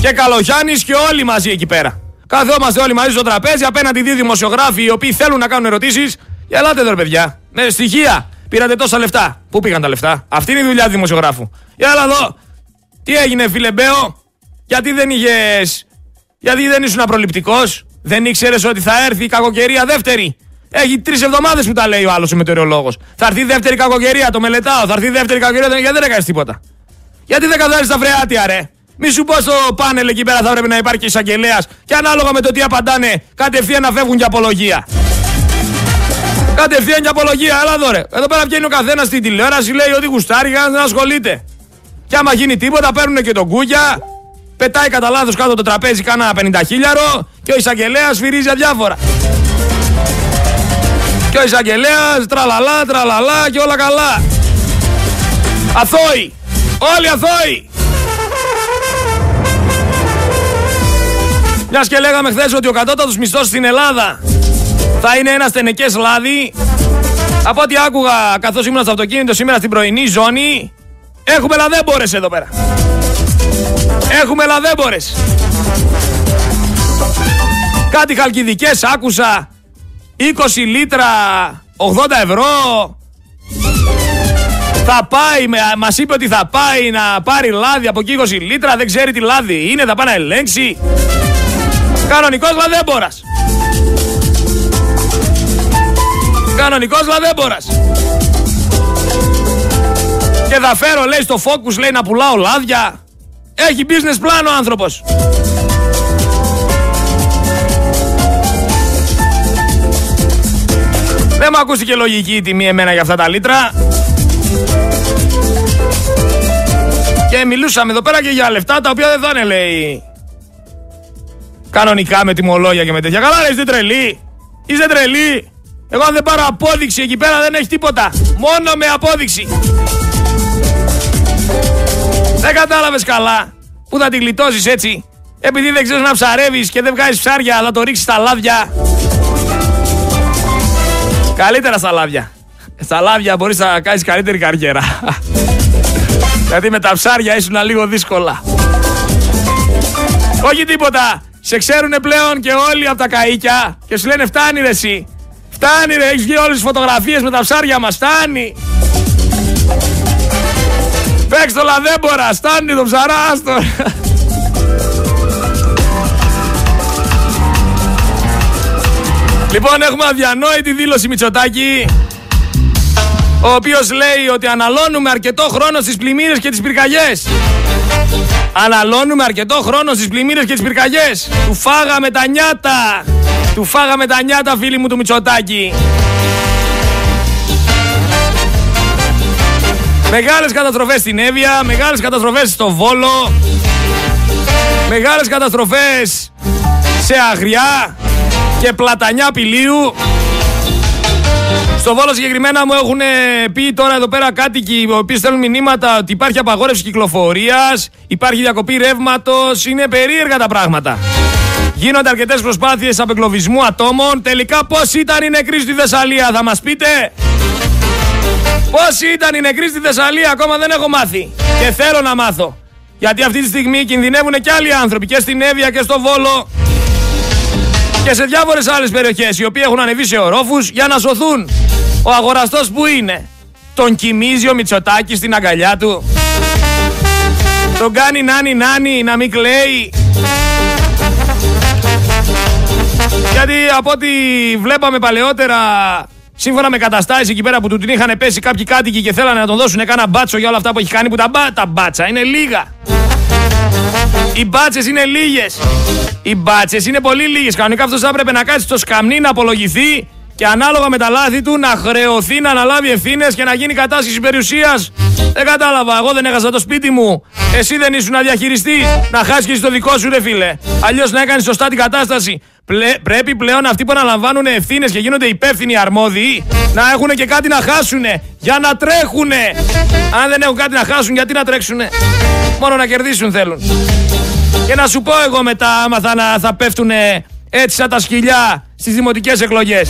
Και Καλογιάννης και όλοι μαζί εκεί πέρα. Καθόμαστε όλοι μαζί στο τραπέζι απέναντι δύο δημοσιογράφοι οι οποίοι θέλουν να κάνουν ερωτήσεις. Για ελάτε εδώ, παιδιά. Με στοιχεία. Πήρατε τόσα λεφτά. Πού πήγαν τα λεφτά; Αυτή είναι η δουλειά του δημοσιογράφου. Για έλα εδώ. Τι έγινε, φίλε Μπέο; Γιατί δεν είχε. Γιατί δεν ήσουν προληπτικό. Δεν ήξερες ότι θα έρθει η κακοκαιρία δεύτερη; Έχει τρεις εβδομάδες που τα λέει ο άλλος ο μετεωρολόγος. Θα έρθει δεύτερη κακοκαιρία, το μελετάω. Θα έρθει δεύτερη κακοκαιρία, γιατί δεν έκανες τίποτα; Γιατί δεν καθάρισε τα φρεάτια, ρε; Μη σου πω στο πάνελ εκεί πέρα θα πρέπει να υπάρχει εισαγγελέας και ανάλογα με το τι απαντάνε, κατευθείαν να φεύγουν για απολογία. Κατευθείαν για απολογία, έλα εδώ ρε. Εδώ πέρα βγαίνει ο καθένας στην τηλεόραση, λέει ότι γουστάρει για να ασχολείται. Και άμα γίνει τίποτα, παίρνουν και τον κούγια, πετάει κατά λάθος κάτω το τραπέζι κάνα 50 χίλιαρο και ο εισαγγελέας σφυρίζει αδιάφορα. Και ο εισαγγελέας τραλαλά, τραλαλά και όλα καλά. Αθώοι! Όλοι αθώοι! Μιας και λέγαμε χθες ότι ο κατώτατος μισθός στην Ελλάδα θα είναι ένα τενεκέ λάδι. Από ό,τι άκουγα καθώς ήμουν στο αυτοκίνητο σήμερα στην πρωινή ζώνη, έχουμε λαδέμπορε εδώ πέρα. Έχουμε λαδέμπορε. Κάτι χαλκιδικές άκουσα 20 λίτρα 80 ευρώ θα πάει, μας είπε ότι θα πάει να πάρει λάδι από εκεί 20 λίτρα, δεν ξέρει τι λάδι είναι, θα πάει να ελέγξει. Κανονικός λαδέμπορας. Κανονικός λαδέμπορας. Και θα φέρω λέει στο Focus λέει να πουλάω λάδια. Έχει business plan ο άνθρωπος. Δεν μου ακούστηκε λογική η τιμή εμένα για αυτά τα λίτρα. Και μιλούσαμε εδώ πέρα και για λεφτά τα οποία δεν θα είναι λέει κανονικά με τιμολόγια και με τέτοια. Καλά ρε είστε τρελοί. Είστε τρελοί. Εγώ αν δεν πάρω απόδειξη εκεί πέρα δεν έχει τίποτα. Μόνο με απόδειξη. Δεν κατάλαβες καλά. Πού θα τη γλιτώσεις έτσι. Επειδή δεν ξέρεις να ψαρεύεις και δεν βγάζεις ψάρια θα το ρίξεις στα λάδια. Καλύτερα στα λάδια. Στα λάδια μπορείς να κάνεις καλύτερη καριέρα. Γιατί με τα ψάρια ήσουν λίγο δύσκολα. Όχι τίποτα. Σε ξέρουν πλέον και όλοι από τα καΐκια και σου λένε φτάνει ρε εσύ. Φτάνει ρε, έχεις βγει όλες τις φωτογραφίες με τα ψάρια μας, φτάνει. Παίξ το λαδέμπορα, φτάνει το ψαρά, άστο. Λοιπόν, έχουμε αδιανόητη δήλωση Μητσοτάκη ο οποίος λέει ότι αναλώνουμε αρκετό χρόνο στις πλημμύρες και τις πυρκαγιές. Αναλώνουμε αρκετό χρόνο στις πλημμύρες και τις πυρκαγιές. Του φάγαμε τα νιάτα. Του φάγαμε τα νιάτα φίλοι μου του Μητσοτάκη. Μεγάλες καταστροφές στην Εύβοια, μεγάλες καταστροφές στο Βόλο, μεγάλες καταστροφές σε Αγριά και Πλατανιά Πηλίου. Στο Βόλο συγκεκριμένα μου έχουν πει τώρα εδώ πέρα κάτοικοι οι οποίοι στέλνουν μηνύματα ότι υπάρχει απαγόρευση κυκλοφορίας, υπάρχει διακοπή ρεύματος. Είναι περίεργα τα πράγματα. Γίνονται αρκετές προσπάθειες απεγκλωβισμού ατόμων. Τελικά πώς ήταν οι νεκροί στη Θεσσαλία, θα μας πείτε; Πώς ήταν οι νεκροί στη Θεσσαλία, ακόμα δεν έχω μάθει. Και θέλω να μάθω. Γιατί αυτή τη στιγμή κινδυνεύουν και άλλοι άνθρωποι και στην Εύβοια και στο Βόλο και σε διάφορες άλλες περιοχές οι οποίοι έχουν ανεβεί σε ορόφους για να σωθούν. Ο αγοραστός που είναι. Τον κοιμίζει ο Μητσοτάκης στην αγκαλιά του. Τον κάνει νάνι νάνι να μην κλαίει. Γιατί από ό,τι βλέπαμε παλαιότερα, σύμφωνα με καταστάσεις εκεί πέρα που του την είχαν πέσει κάποιοι κάτοικοι και θέλανε να τον δώσουν κάνα μπάτσο για όλα αυτά που έχει κάνει, που τα, μπά, τα μπάτσα είναι λίγα. Οι μπάτσες είναι λίγες. Οι μπάτσες είναι πολύ λίγες. Κανονικά αυτός θα έπρεπε να κάτσει στο σκαμνί να απολογηθεί και ανάλογα με τα λάθη του να χρεωθεί να αναλάβει ευθύνες και να γίνει κατάσχεση περιουσίας. Δεν κατάλαβα. Εγώ δεν έχασα το σπίτι μου. Εσύ δεν ήσουν να διαχειριστεί. Να χάσει το δικό σου, ρε φίλε. Αλλιώς να έκανες σωστά την κατάσταση. πρέπει πλέον αυτοί που αναλαμβάνουν ευθύνες και γίνονται υπεύθυνοι αρμόδιοι να έχουν και κάτι να χάσουν. Για να τρέχουν. Αν δεν έχουν κάτι να χάσουν, γιατί να τρέξουν. Μόνο να κερδίσουν θέλουν. Και να σου πω εγώ μετά, άμα θα, θα πέφτουν έτσι σαν τα σκυλιά στις δημοτικές εκλογές.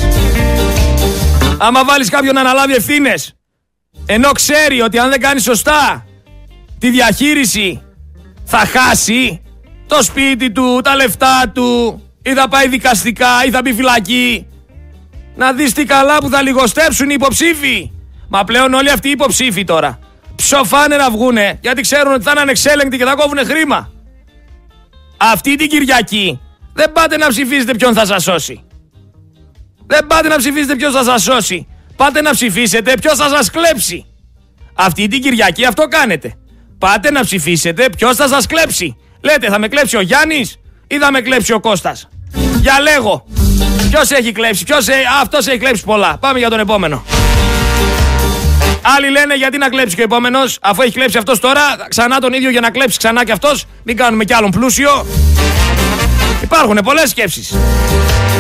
Άμα βάλεις κάποιον να αναλάβει ευθύνες, ενώ ξέρει ότι αν δεν κάνει σωστά τη διαχείριση θα χάσει το σπίτι του, τα λεφτά του ή θα πάει δικαστικά ή θα μπει φυλακή. Να δεις τι καλά που θα λιγοστέψουν οι υποψήφοι. Μα πλέον όλοι αυτοί οι υποψήφοι τώρα ψοφάνε να βγούνε γιατί ξέρουν ότι θα είναι ανεξέλεγκτοι και θα κόβουν χρήμα. Αυτή την Κυριακή δεν πάτε να ψηφίσετε ποιον θα σας σώσει. Δεν πάτε να ψηφίσετε ποιος θα σας σώσει. Πάτε να ψηφίσετε ποιος θα σας κλέψει. Αυτή την Κυριακή αυτό κάνετε. Πάτε να ψηφίσετε ποιος θα σας κλέψει. Λέτε θα με κλέψει ο Γιάννης ή θα με κλέψει ο Κώστας. Για λέγω. Ποιος έχει κλέψει. Ποιος, αυτός έχει κλέψει πολλά. Πάμε για τον επόμενο. Άλλοι λένε γιατί να κλέψει και ο επόμενος, αφού έχει κλέψει αυτός τώρα, ξανά τον ίδιο για να κλέψει ξανά και αυτός. Μην κάνουμε κι άλλον πλούσιο. Υπάρχουν πολλές σκέψεις.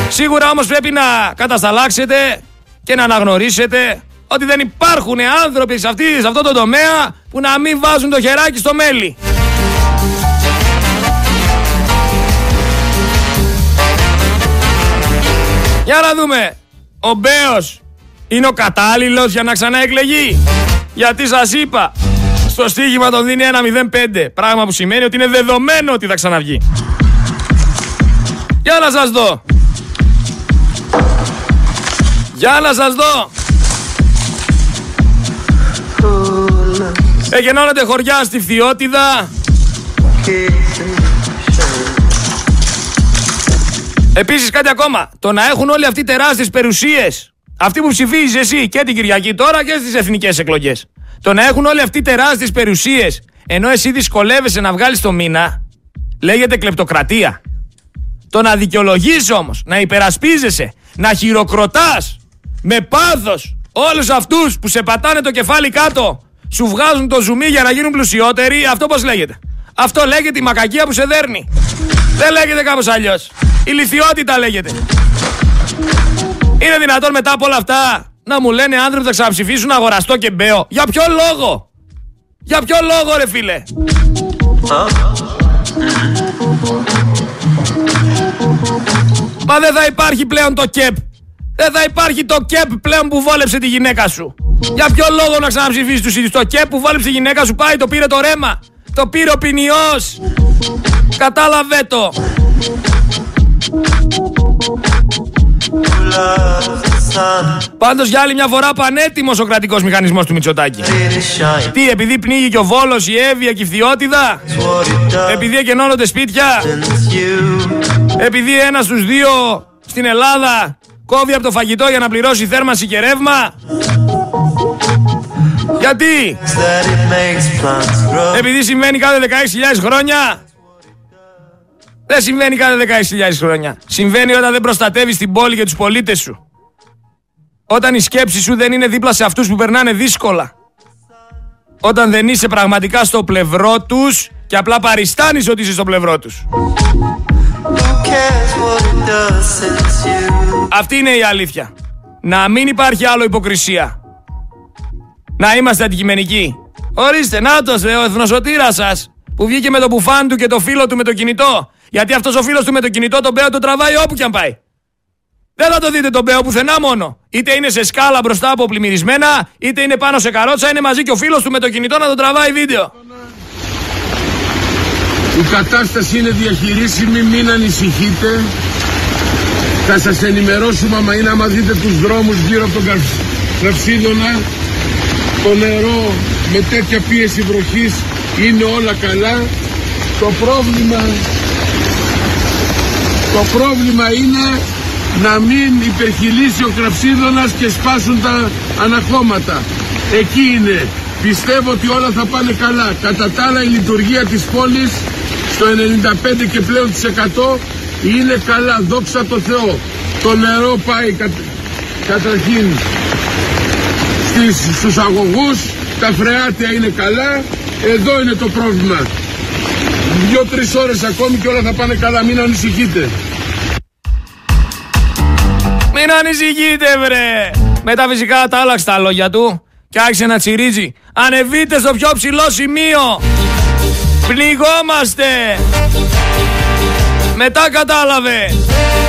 Σίγουρα όμως πρέπει να κατασταλάξετε και να αναγνωρίσετε ότι δεν υπάρχουν άνθρωποι σε, αυτή, σε αυτό το τομέα που να μην βάζουν το χεράκι στο μέλι. Για να δούμε. Ο Μπέος είναι ο κατάλληλος για να ξαναεκλεγεί. Γιατί σας είπα, στο στοίχημα τον δίνει 1-0-5. Πράγμα που σημαίνει ότι είναι δεδομένο ότι θα ξαναβγεί. Για να σας δω. Για να σας δω. Εγενώνονται χωριά στη Φθιώτιδα. Επίσης κάτι ακόμα. Το να έχουν όλοι αυτοί τεράστιες περιουσίες αυτοί που ψηφίζεις εσύ και την Κυριακή τώρα και στις εθνικές εκλογές. Το να έχουν όλοι αυτοί τεράστιες περιουσίες ενώ εσύ δυσκολεύεσαι να βγάλεις το μήνα, λέγεται κλεπτοκρατία. Το να δικαιολογείς όμως, να υπερασπίζεσαι, να χειροκροτάς με πάθος όλους αυτούς που σε πατάνε το κεφάλι κάτω, σου βγάζουν το ζουμί για να γίνουν πλουσιότεροι, αυτό πώς λέγεται; Αυτό λέγεται η μακακία που σε δέρνει. Δεν λέγεται κάπως αλλιώς. Η λυθιότητα λέγεται. Είναι δυνατόν μετά από όλα αυτά να μου λένε άνθρωποι θα ξαναψηφίσουν αγοραστό και μπέο. Για ποιο λόγο; Για ποιο λόγο ρε φίλε; Μα δεν θα υπάρχει πλέον το ΚΕΠ. Δεν θα υπάρχει το ΚΕΠ πλέον που βόλεψε τη γυναίκα σου. Για ποιο λόγο να ξαναψηφίσεις τους ίδιους; Το ΚΕΠ που βόλεψε τη γυναίκα σου πάει, το πήρε το ρέμα. Το πήρε ο ποινιός. Κατάλαβε το. Πάντως για άλλη μια φορά πανέτοιμος ο κρατικός μηχανισμός του Μητσοτάκη. Τι, επειδή πνίγει και ο Βόλος, η Εύβοια και η Φθιώτιδα. Επειδή εκενώνονται σπίτια; Επειδή ένας στους δύο στην Ελλάδα κόβει από το φαγητό για να πληρώσει θέρμανση και ρεύμα. Γιατί; Επειδή συμβαίνει κάθε 16.000 χρόνια. Δεν συμβαίνει κάθε 16.000 χρόνια. Συμβαίνει όταν δεν προστατεύεις την πόλη και τους πολίτες σου. Όταν η σκέψη σου δεν είναι δίπλα σε αυτούς που περνάνε δύσκολα. Όταν δεν είσαι πραγματικά στο πλευρό τους και απλά παριστάνεις ότι είσαι στο πλευρό τους. Αυτή είναι η αλήθεια. Να μην υπάρχει άλλο υποκρισία. Να είμαστε αντικειμενικοί. Ορίστε, νάτος ο εθνοσωτήρας σας που βγήκε με το μπουφάν του και το φίλο του με το κινητό γιατί αυτός ο φίλο του με το κινητό τον Μπέο τον τραβάει όπου και αν πάει. Δεν θα το δείτε τον Μπέο πουθενά μόνο. Είτε είναι σε σκάλα μπροστά από πλημμυρισμένα, είτε είναι πάνω σε καρότσα, είναι μαζί και ο φίλο του με το κινητό να τον τραβάει βίντεο. Η κατάσταση είναι διαχειρίσιμη, μην ανησυχείτε. Θα σας ενημερώσουμε άμα είναι άμα δείτε τους δρόμους γύρω από τον Καυσίδωνα. Το νερό με τέτοια πίεση βροχής είναι όλα καλά. Το πρόβλημα το πρόβλημα είναι να μην υπερχειλήσει ο κραυσίδωνας και σπάσουν τα αναχώματα. Εκεί είναι. Πιστεύω ότι όλα θα πάνε καλά. Κατά τα άλλα η λειτουργία της πόλης στο 95 και πλέον της 100 είναι καλά. Δόξα τω Θεώ. Το νερό πάει καταρχήν στις, στους αγωγούς, τα φρεάτια είναι καλά, εδώ είναι το πρόβλημα. Δύο-τρεις ώρες ακόμη και όλα θα πάνε καλά, μην ανησυχείτε. Μην ανησυχείτε βρε! Μετά φυσικά τα άλλαξε τα λόγια του και άρχισε να τσιρίζει. Ανεβείτε στο πιο ψηλό σημείο! Πνιγόμαστε! Μετά κατάλαβε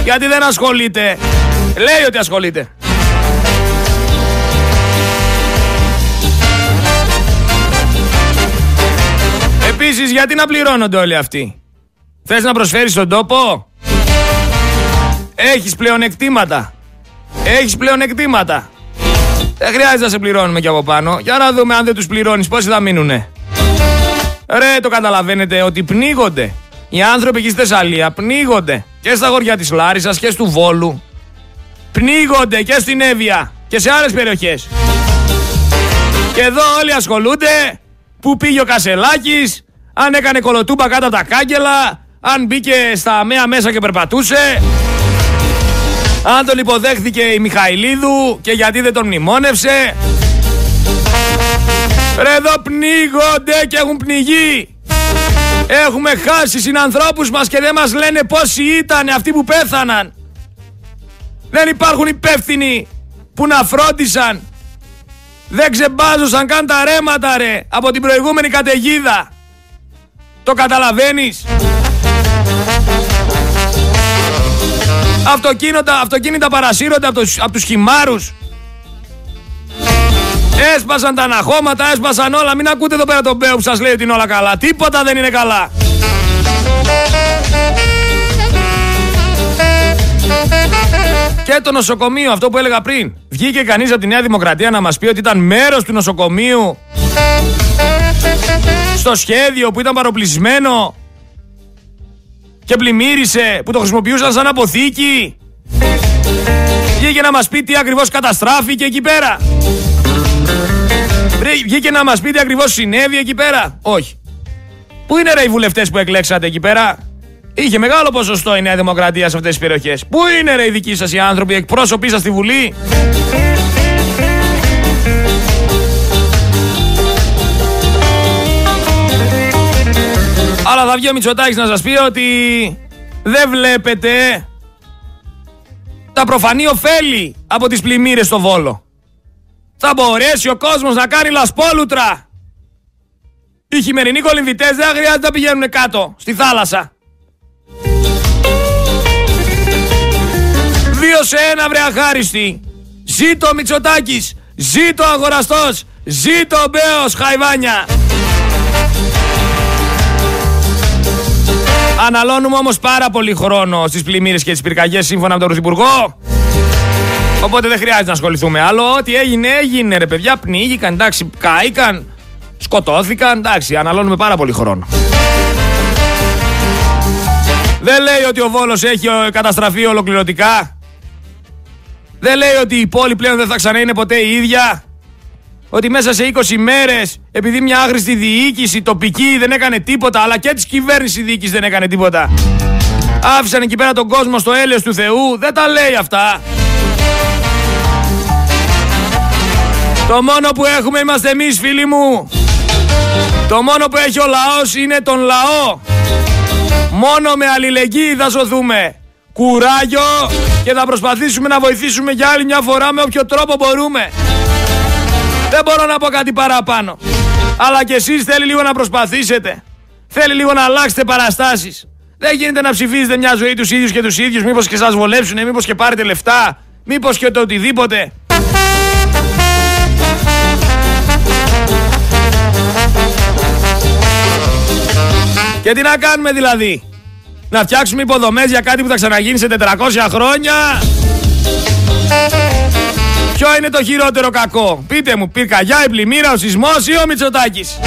γιατί δεν ασχολείται. Λέει ότι ασχολείται. Επίσης γιατί να πληρώνονται όλοι αυτοί; Θες να προσφέρεις τον τόπο; Έχεις πλεονεκτήματα. Έχεις πλεονεκτήματα. Δεν χρειάζεται να σε πληρώνουμε κι από πάνω. Για να δούμε αν δεν τους πληρώνεις πόσοι θα μείνουνε; Ρε το καταλαβαίνετε ότι πνίγονται. Οι άνθρωποι εκεί στη Θεσσαλία πνίγονται και στα χωριά της Λάρισας και του Βόλου. Πνίγονται και στην Εύβοια και σε άλλες περιοχές. Και εδώ όλοι ασχολούνται που πήγε ο Κασελάκης, αν έκανε κολοτούμπα κάτω από τα κάγκελα, αν μπήκε στα μέα μέσα και περπατούσε. Αν τον υποδέχθηκε η Μιχαηλίδου και γιατί δεν τον μνημόνευσε. Ρε εδώ πνίγονται και έχουν πνιγεί. Έχουμε χάσει συνανθρώπους μας και δεν μας λένε πόσοι ήταν αυτοί που πέθαναν. Δεν υπάρχουν υπεύθυνοι που να φρόντισαν. Δεν ξεμπάζωσαν καν τα ρέματα ρε από την προηγούμενη καταιγίδα. Το καταλαβαίνεις; Αυτοκίνητα, αυτοκίνητα παρασύρονται από τους, από τους χυμάρους. Έσπασαν τα αναχώματα, έσπασαν όλα. Μην ακούτε εδώ πέρα τον Μπέο που σας λέει ότι είναι όλα καλά. Τίποτα δεν είναι καλά. Και το νοσοκομείο, αυτό που έλεγα πριν. Βγήκε κανείς από τη Νέα Δημοκρατία να μας πει ότι ήταν μέρος του νοσοκομείου στο σχέδιο που ήταν παροπλισμένο και πλημμύρισε που το χρησιμοποιούσαν σαν αποθήκη. Βγήκε να μας πει τι ακριβώς καταστράφηκε εκεί πέρα. Βγήκε να μας πει τι ακριβώς συνέβη εκεί πέρα. Όχι. Πού είναι ρε οι βουλευτές που εκλέξατε εκεί πέρα; Είχε μεγάλο ποσοστό η Νέα Δημοκρατία σε αυτές τις περιοχές. Πού είναι ρε οι δικοί σας οι άνθρωποι, εκπρόσωποι σας στη Βουλή; Αλλά θα βγει ο Μητσοτάκης να σας πει ότι δεν βλέπετε τα προφανή ωφέλη από τις πλημμύρες στο Βόλο. Θα μπορέσει ο κόσμος να κάνει λασπόλουτρα. Οι χειμερινοί κολυμβητές δεν χρειάζεται να πηγαίνουν κάτω, στη θάλασσα. Δύο σε ένα βρε αχάριστη. Ζήτω ο Μητσοτάκης, ζήτω ο αγοραστός, ζήτω ο Μπέος Χαϊβάνια. Αναλώνουμε όμως πάρα πολύ χρόνο στις πλημμύρες και τις πυρκαγιές σύμφωνα με τον Πρωθυπουργό. Οπότε δεν χρειάζεται να ασχοληθούμε άλλο. Ό,τι έγινε, έγινε ρε παιδιά. Πνίγηκαν, εντάξει, κάηκαν, σκοτώθηκαν. Εντάξει, αναλώνουμε πάρα πολύ χρόνο. Δεν λέει ότι ο Βόλος έχει καταστραφεί ολοκληρωτικά. Δεν λέει ότι η πόλη πλέον δεν θα ξανά είναι ποτέ η ίδια ότι μέσα σε 20 μέρες, επειδή μια άχρηστη διοίκηση τοπική δεν έκανε τίποτα, αλλά και της κυβέρνησης διοίκησης δεν έκανε τίποτα. Άφησαν εκεί πέρα τον κόσμο στο έλεος του Θεού. Δεν τα λέει αυτά. Το μόνο που έχουμε είμαστε εμείς φίλοι μου. Το μόνο που έχει ο λαός είναι τον λαό. Μόνο με αλληλεγγύη θα σωθούμε. Κουράγιο και θα προσπαθήσουμε να βοηθήσουμε για άλλη μια φορά με όποιο τρόπο μπορούμε. Δεν μπορώ να πω κάτι παραπάνω. Αλλά κι εσείς θέλει λίγο να προσπαθήσετε. Θέλει λίγο να αλλάξετε παραστάσεις. Δεν γίνεται να ψηφίζετε μια ζωή τους ίδιους και τους ίδιους. Μήπως και σας βολέψουνε, μήπως και πάρετε λεφτά. Μήπως και το οτιδήποτε. Και τι να κάνουμε δηλαδή; Να φτιάξουμε υποδομές για κάτι που θα ξαναγίνει σε 400 χρόνια; Ποιο είναι το χειρότερο κακό; Πείτε μου, πυρκαγιά, η πλημμύρα, ο σεισμός ή ο Μητσοτάκης;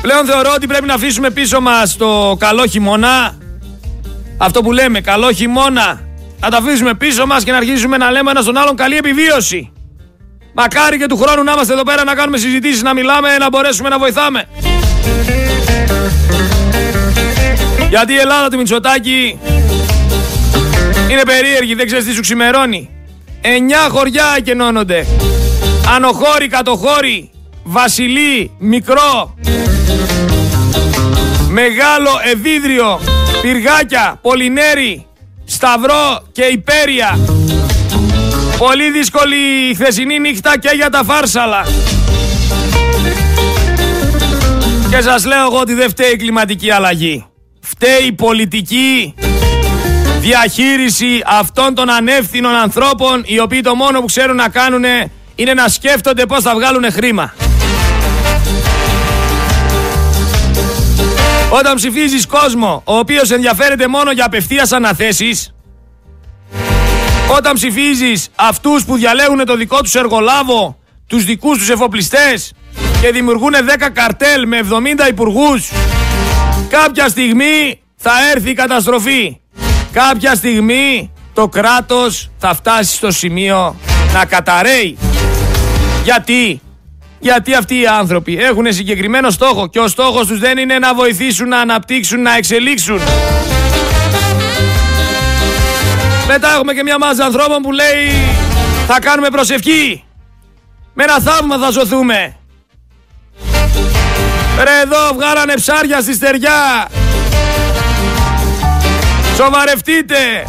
Πλέον θεωρώ ότι πρέπει να αφήσουμε πίσω μας το καλό χειμώνα. Αυτό που λέμε, καλό χειμώνα. Να τα αφήσουμε πίσω μας και να αρχίσουμε να λέμε ένα στον άλλον καλή επιβίωση. Μακάρι και του χρόνου να είμαστε εδώ πέρα να κάνουμε συζητήσεις, να μιλάμε, να μπορέσουμε να βοηθάμε. Γιατί η Ελλάδα του Μητσοτάκη είναι περίεργη, δεν ξέρεις τι σου ξημερώνει. Εννιά χωριά εκενώνονται. Ανοχώρη, κατοχώρη, Βασιλή, Μικρό, Μεγάλο, Ευίδριο, Πυργάκια, Πολυνέρη, Σταυρό και Υπέρια. Πολύ δύσκολη η χθεσινή νύχτα και για τα φάρσαλα. Και σας λέω εγώ ότι δεν φταίει η κλιματική αλλαγή. Φταίει η πολιτική διαχείριση αυτών των ανεύθυνων ανθρώπων οι οποίοι το μόνο που ξέρουν να κάνουν είναι να σκέφτονται πώς θα βγάλουν χρήμα. Όταν ψηφίζεις κόσμο ο οποίος ενδιαφέρεται μόνο για απευθείας αναθέσεις όταν ψηφίζεις αυτούς που διαλέγουν το δικό τους εργολάβο τους δικούς τους εφοπλιστές και δημιουργούν 10 καρτέλ με 70 υπουργούς κάποια στιγμή θα έρθει η καταστροφή. Κάποια στιγμή το κράτος θα φτάσει στο σημείο να καταραίει. Γιατί; Γιατί αυτοί οι άνθρωποι έχουν συγκεκριμένο στόχο και ο στόχος τους δεν είναι να βοηθήσουν, να αναπτύξουν, να εξελίξουν. Μετά έχουμε και μια μάζα ανθρώπων που λέει θα κάνουμε προσευχή. Με ένα θαύμα θα σωθούμε. Ρε εδώ βγάλανε ψάρια στη στεριά. Σοβαρευτείτε.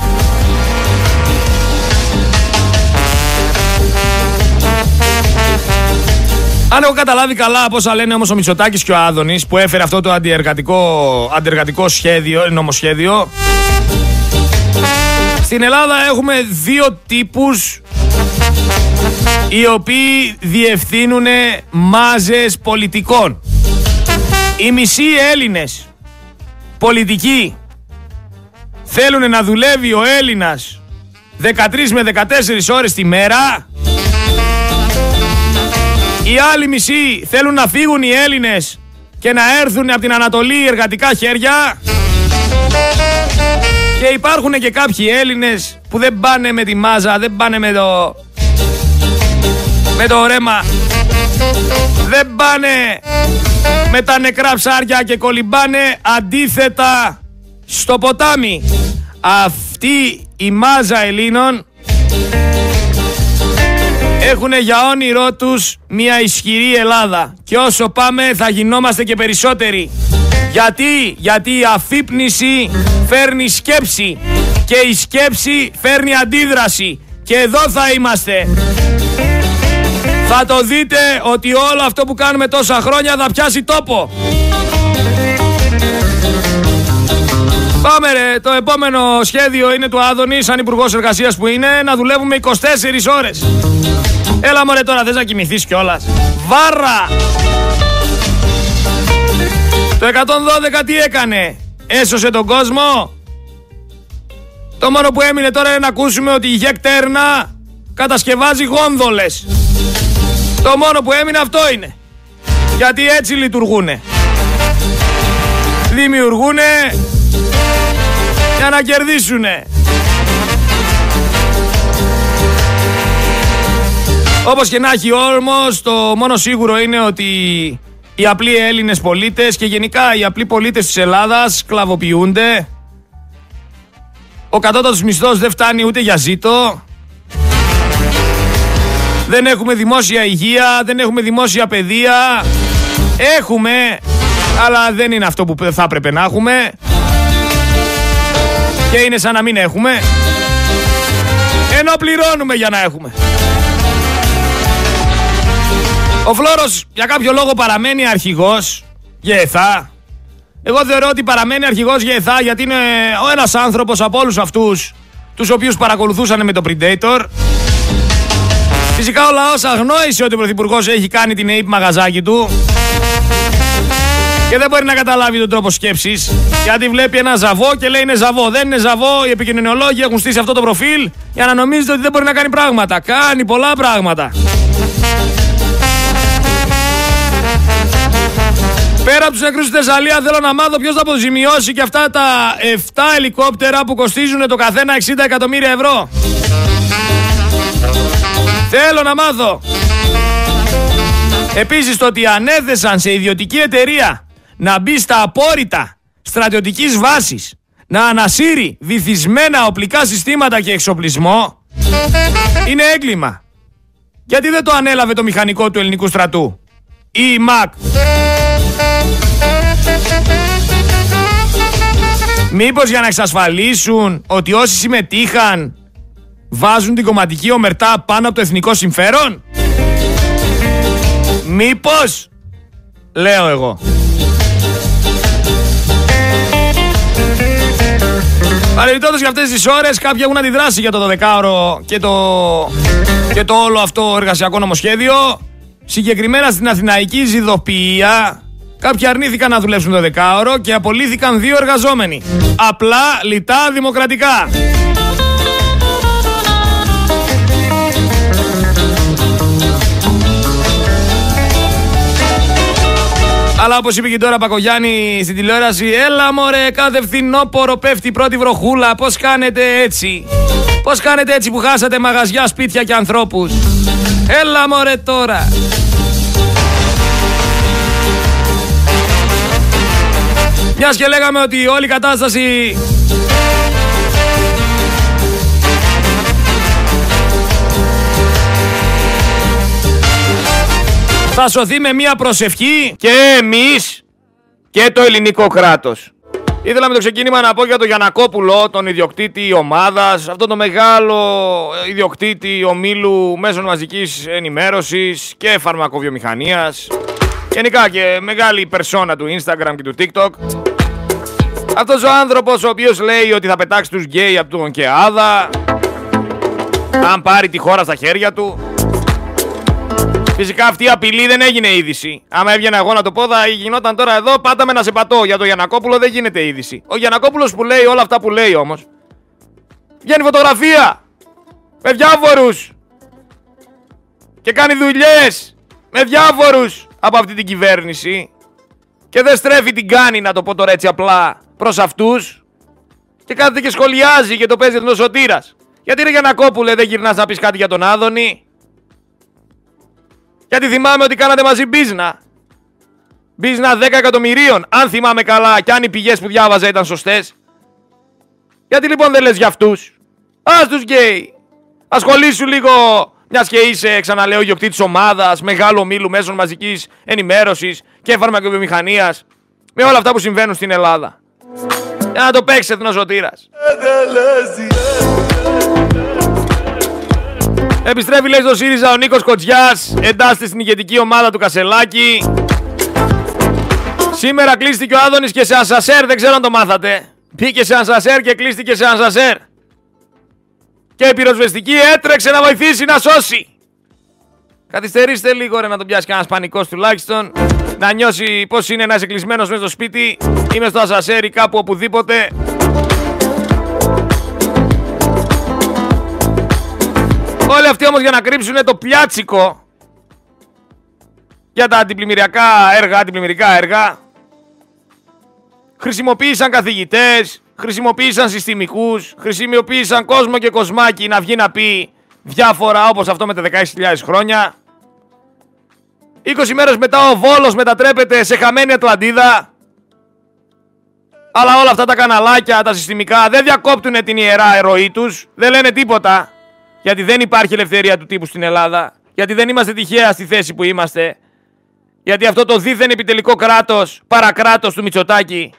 Αν έχω καταλάβει καλά από όσα λένε όμως ο Μητσοτάκης και ο Άδωνης που έφερε αυτό το αντιεργατικό, αντιεργατικό σχέδιο, νομοσχέδιο. Στην Ελλάδα έχουμε δύο τύπους οι οποίοι διευθύνουν μάζες πολιτικών. Οι μισοί Έλληνες πολιτικοί θέλουν να δουλεύει ο Έλληνας 13 με 14 ώρες τη μέρα οι άλλοι μισοί θέλουν να φύγουν οι Έλληνες και να έρθουν από την Ανατολή εργατικά χέρια. Και υπάρχουν και κάποιοι Έλληνες που δεν πάνε με τη μάζα, δεν πάνε με το... με το ρέμα. Δεν πάνε με τα νεκρά ψάρια και κολυμπάνε αντίθετα στο ποτάμι. Αυτή η μάζα Ελλήνων έχουν για όνειρό τους μια ισχυρή Ελλάδα. Και όσο πάμε θα γινόμαστε και περισσότεροι. Γιατί, γιατί η αφύπνιση φέρνει σκέψη και η σκέψη φέρνει αντίδραση. Και εδώ θα είμαστε. Θα το δείτε ότι όλο αυτό που κάνουμε τόσα χρόνια θα πιάσει τόπο. Πάμε ρε, το επόμενο σχέδιο είναι του Άδωνη, σαν υπουργός εργασίας που είναι, να δουλεύουμε 24 ώρες. Έλα μωρέ τώρα θες να κοιμηθείς κιόλας. Βάρα! Το 112 τι έκανε; Έσωσε τον κόσμο; Το μόνο που έμεινε τώρα είναι να ακούσουμε ότι η ΓΕΚ Τέρνα κατασκευάζει γόνδολες. Το μόνο που έμεινε αυτό είναι. Γιατί έτσι λειτουργούνε. Δημιουργούνε για να κερδίσουνε. Όπως και να έχει όμως, το μόνο σίγουρο είναι ότι οι απλοί Έλληνες πολίτες και γενικά οι απλοί πολίτες της Ελλάδας κλαβοποιούνται. Ο κατώτατος μισθός δεν φτάνει ούτε για ζήτο. Δεν έχουμε δημόσια υγεία, δεν έχουμε δημόσια παιδεία. Έχουμε, αλλά δεν είναι αυτό που θα έπρεπε να έχουμε. Και είναι σαν να μην έχουμε. Ενώ πληρώνουμε για να έχουμε. Ο Φλόρος για κάποιο λόγο παραμένει αρχηγός ΓΕΘΑ. Εγώ θεωρώ ότι παραμένει αρχηγός ΓΕΘΑ γιατί είναι ο ένας άνθρωπος από όλους αυτούς τους οποίους παρακολουθούσαν με το Predator. Φυσικά ο λαός αγνόησε ότι ο Πρωθυπουργός έχει κάνει την ΑΕΠ μαγαζάκι του και δεν μπορεί να καταλάβει τον τρόπο σκέψης. Γιατί βλέπει ένα ζαβό και λέει είναι ζαβό. Δεν είναι ζαβό. Οι επικοινωνιολόγοι έχουν στήσει αυτό το προφίλ για να νομίζετε ότι δεν μπορεί να κάνει πράγματα. Κάνει πολλά πράγματα. Πέρα από τους νεκρούς στη Θεσσαλία, θέλω να μάθω ποιος θα αποζημιώσει και αυτά τα 7 ελικόπτερα που κοστίζουν το καθένα 60 εκατομμύρια ευρώ. Θέλω να μάθω. Επίσης το ότι ανέθεσαν σε ιδιωτική εταιρεία να μπει στα απόρριτα στρατιωτικής βάσης να ανασύρει βυθισμένα οπλικά συστήματα και εξοπλισμό είναι έγκλημα. Γιατί δεν το ανέλαβε το μηχανικό του ελληνικού στρατού ή η ΜΑΚ. Μήπως για να εξασφαλίσουν ότι όσοι συμμετείχαν βάζουν την κομματική ομερτά πάνω από το εθνικό συμφέρον; Μήπως, λέω εγώ. Παρεμπιπτόντως για αυτές τις ώρες, κάποιοι έχουν αντιδράσει για το 12ωρο και το, και το όλο αυτό εργασιακό νομοσχέδιο. Συγκεκριμένα στην Αθηναϊκή Ζηδοποιία, κάποιοι αρνήθηκαν να δουλέψουν το 12ωρο και απολύθηκαν δύο εργαζόμενοι. Απλά, λιτά, δημοκρατικά. Αλλά όπως είπε και τώρα Πακογιάννη στην τηλεόραση, έλα μωρέ, κάθε φθινόπορο πέφτει η πρώτη βροχούλα. Πώς κάνετε έτσι; Πώς κάνετε έτσι που χάσατε μαγαζιά, σπίτια και ανθρώπους; Έλα μωρέ τώρα. Μιας και λέγαμε ότι όλη η κατάσταση θα σωθεί με μια προσευχή και εμείς και το ελληνικό κράτος. Ήθελα με το ξεκίνημα να πω για τον Γιανακόπουλο, τον ιδιοκτήτη ομάδας, αυτό το μεγάλο ιδιοκτήτη ομίλου μέσων μαζικής ενημέρωσης και φαρμακοβιομηχανίας. Γενικά και μεγάλη περσόνα του Instagram και του TikTok. Αυτός ο άνθρωπος ο οποίος λέει ότι θα πετάξει τους γκέι από τον ΚΕΑΔΑ αν πάρει τη χώρα στα χέρια του. Φυσικά αυτή η απειλή δεν έγινε είδηση. Άμα έβγαινα εγώ να το πω, θα γινόταν τώρα εδώ, πάτα με να σε πατώ. Για το Γιανακόπουλο δεν γίνεται είδηση. Ο Γιανακόπουλος που λέει όλα αυτά που λέει όμως. Βγαίνει φωτογραφία με διάφορους και κάνει δουλειές με διάφορους από αυτή την κυβέρνηση και δεν στρέφει την κάνει, να το πω τώρα έτσι απλά, προς αυτούς και κάθεται και σχολιάζει και το παίζει ο Σωτήρας. Γιατί ρε Γιανακόπουλε δεν γυρνάς να πεις κάτι για τον Άδωνη; Γιατί θυμάμαι ότι κάνατε μαζί μπίζνα. Μπίζνα 10 εκατομμυρίων, αν θυμάμαι καλά και αν οι πηγές που διάβαζα ήταν σωστές. Γιατί λοιπόν δεν λες για αυτούς; Ας τους γκέι. Ασχολήσου λίγο, μιας και είσαι, ξαναλέω, ιδιοκτήτης ομάδας, μεγάλο μήλου μέσων μαζικής ενημέρωσης και φαρμακοβιομηχανίας, με όλα αυτά που συμβαίνουν στην Ελλάδα. Για να το παίξεις εθνοσωτήρας. Επιστρέφει λέει στο ΣΥΡΙΖΑ ο Νίκος Κοτζιάς, εντάσσεται στην ηγετική ομάδα του Κασελάκη. Σήμερα κλείστηκε ο Άδωνης και σε ασασέρ, δεν ξέρω αν το μάθατε. Πήκε σε ασασέρ και κλείστηκε σε ασασέρ. Και η πυροσβεστική έτρεξε να βοηθήσει να σώσει. Καθυστερήστε λίγο ρε να τον πιάσει κανένας πανικός τουλάχιστον. Να νιώσει πώ είναι να είσαι κλεισμένο μέσα στο σπίτι ή με στο ασασέρ ή κάπου οπουδήποτε. Όλοι αυτοί όμως για να κρύψουν το πιάτσικο για τα αντιπλημμυριακά έργα, αντιπλημμυρικά έργα χρησιμοποίησαν καθηγητές, χρησιμοποίησαν συστημικούς, χρησιμοποίησαν κόσμο και κοσμάκι να βγει να πει διάφορα όπως αυτό με τα 16.000 χρόνια. 20 μέρες μετά ο Βόλος μετατρέπεται σε χαμένη Ατλαντίδα. Αλλά όλα αυτά τα καναλάκια, τα συστημικά δεν διακόπτουν την ιερά ερωή τους, δεν λένε τίποτα. Γιατί δεν υπάρχει ελευθερία του τύπου στην Ελλάδα. Γιατί δεν είμαστε τυχαία στη θέση που είμαστε. Γιατί αυτό το δίθεν επιτελικό κράτος, παρακράτος του Μητσοτάκη,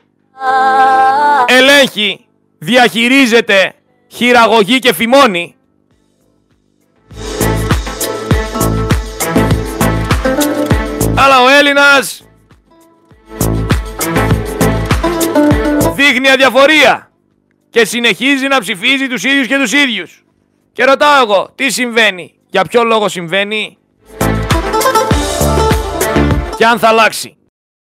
ελέγχει, διαχειρίζεται, χειραγωγεί και φημώνει. Αλλά ο Έλληνας δείχνει αδιαφορία και συνεχίζει να ψηφίζει τους ίδιους και τους ίδιους. Και ρωτάω εγώ, τι συμβαίνει, για ποιο λόγο συμβαίνει; Και αν θα αλλάξει.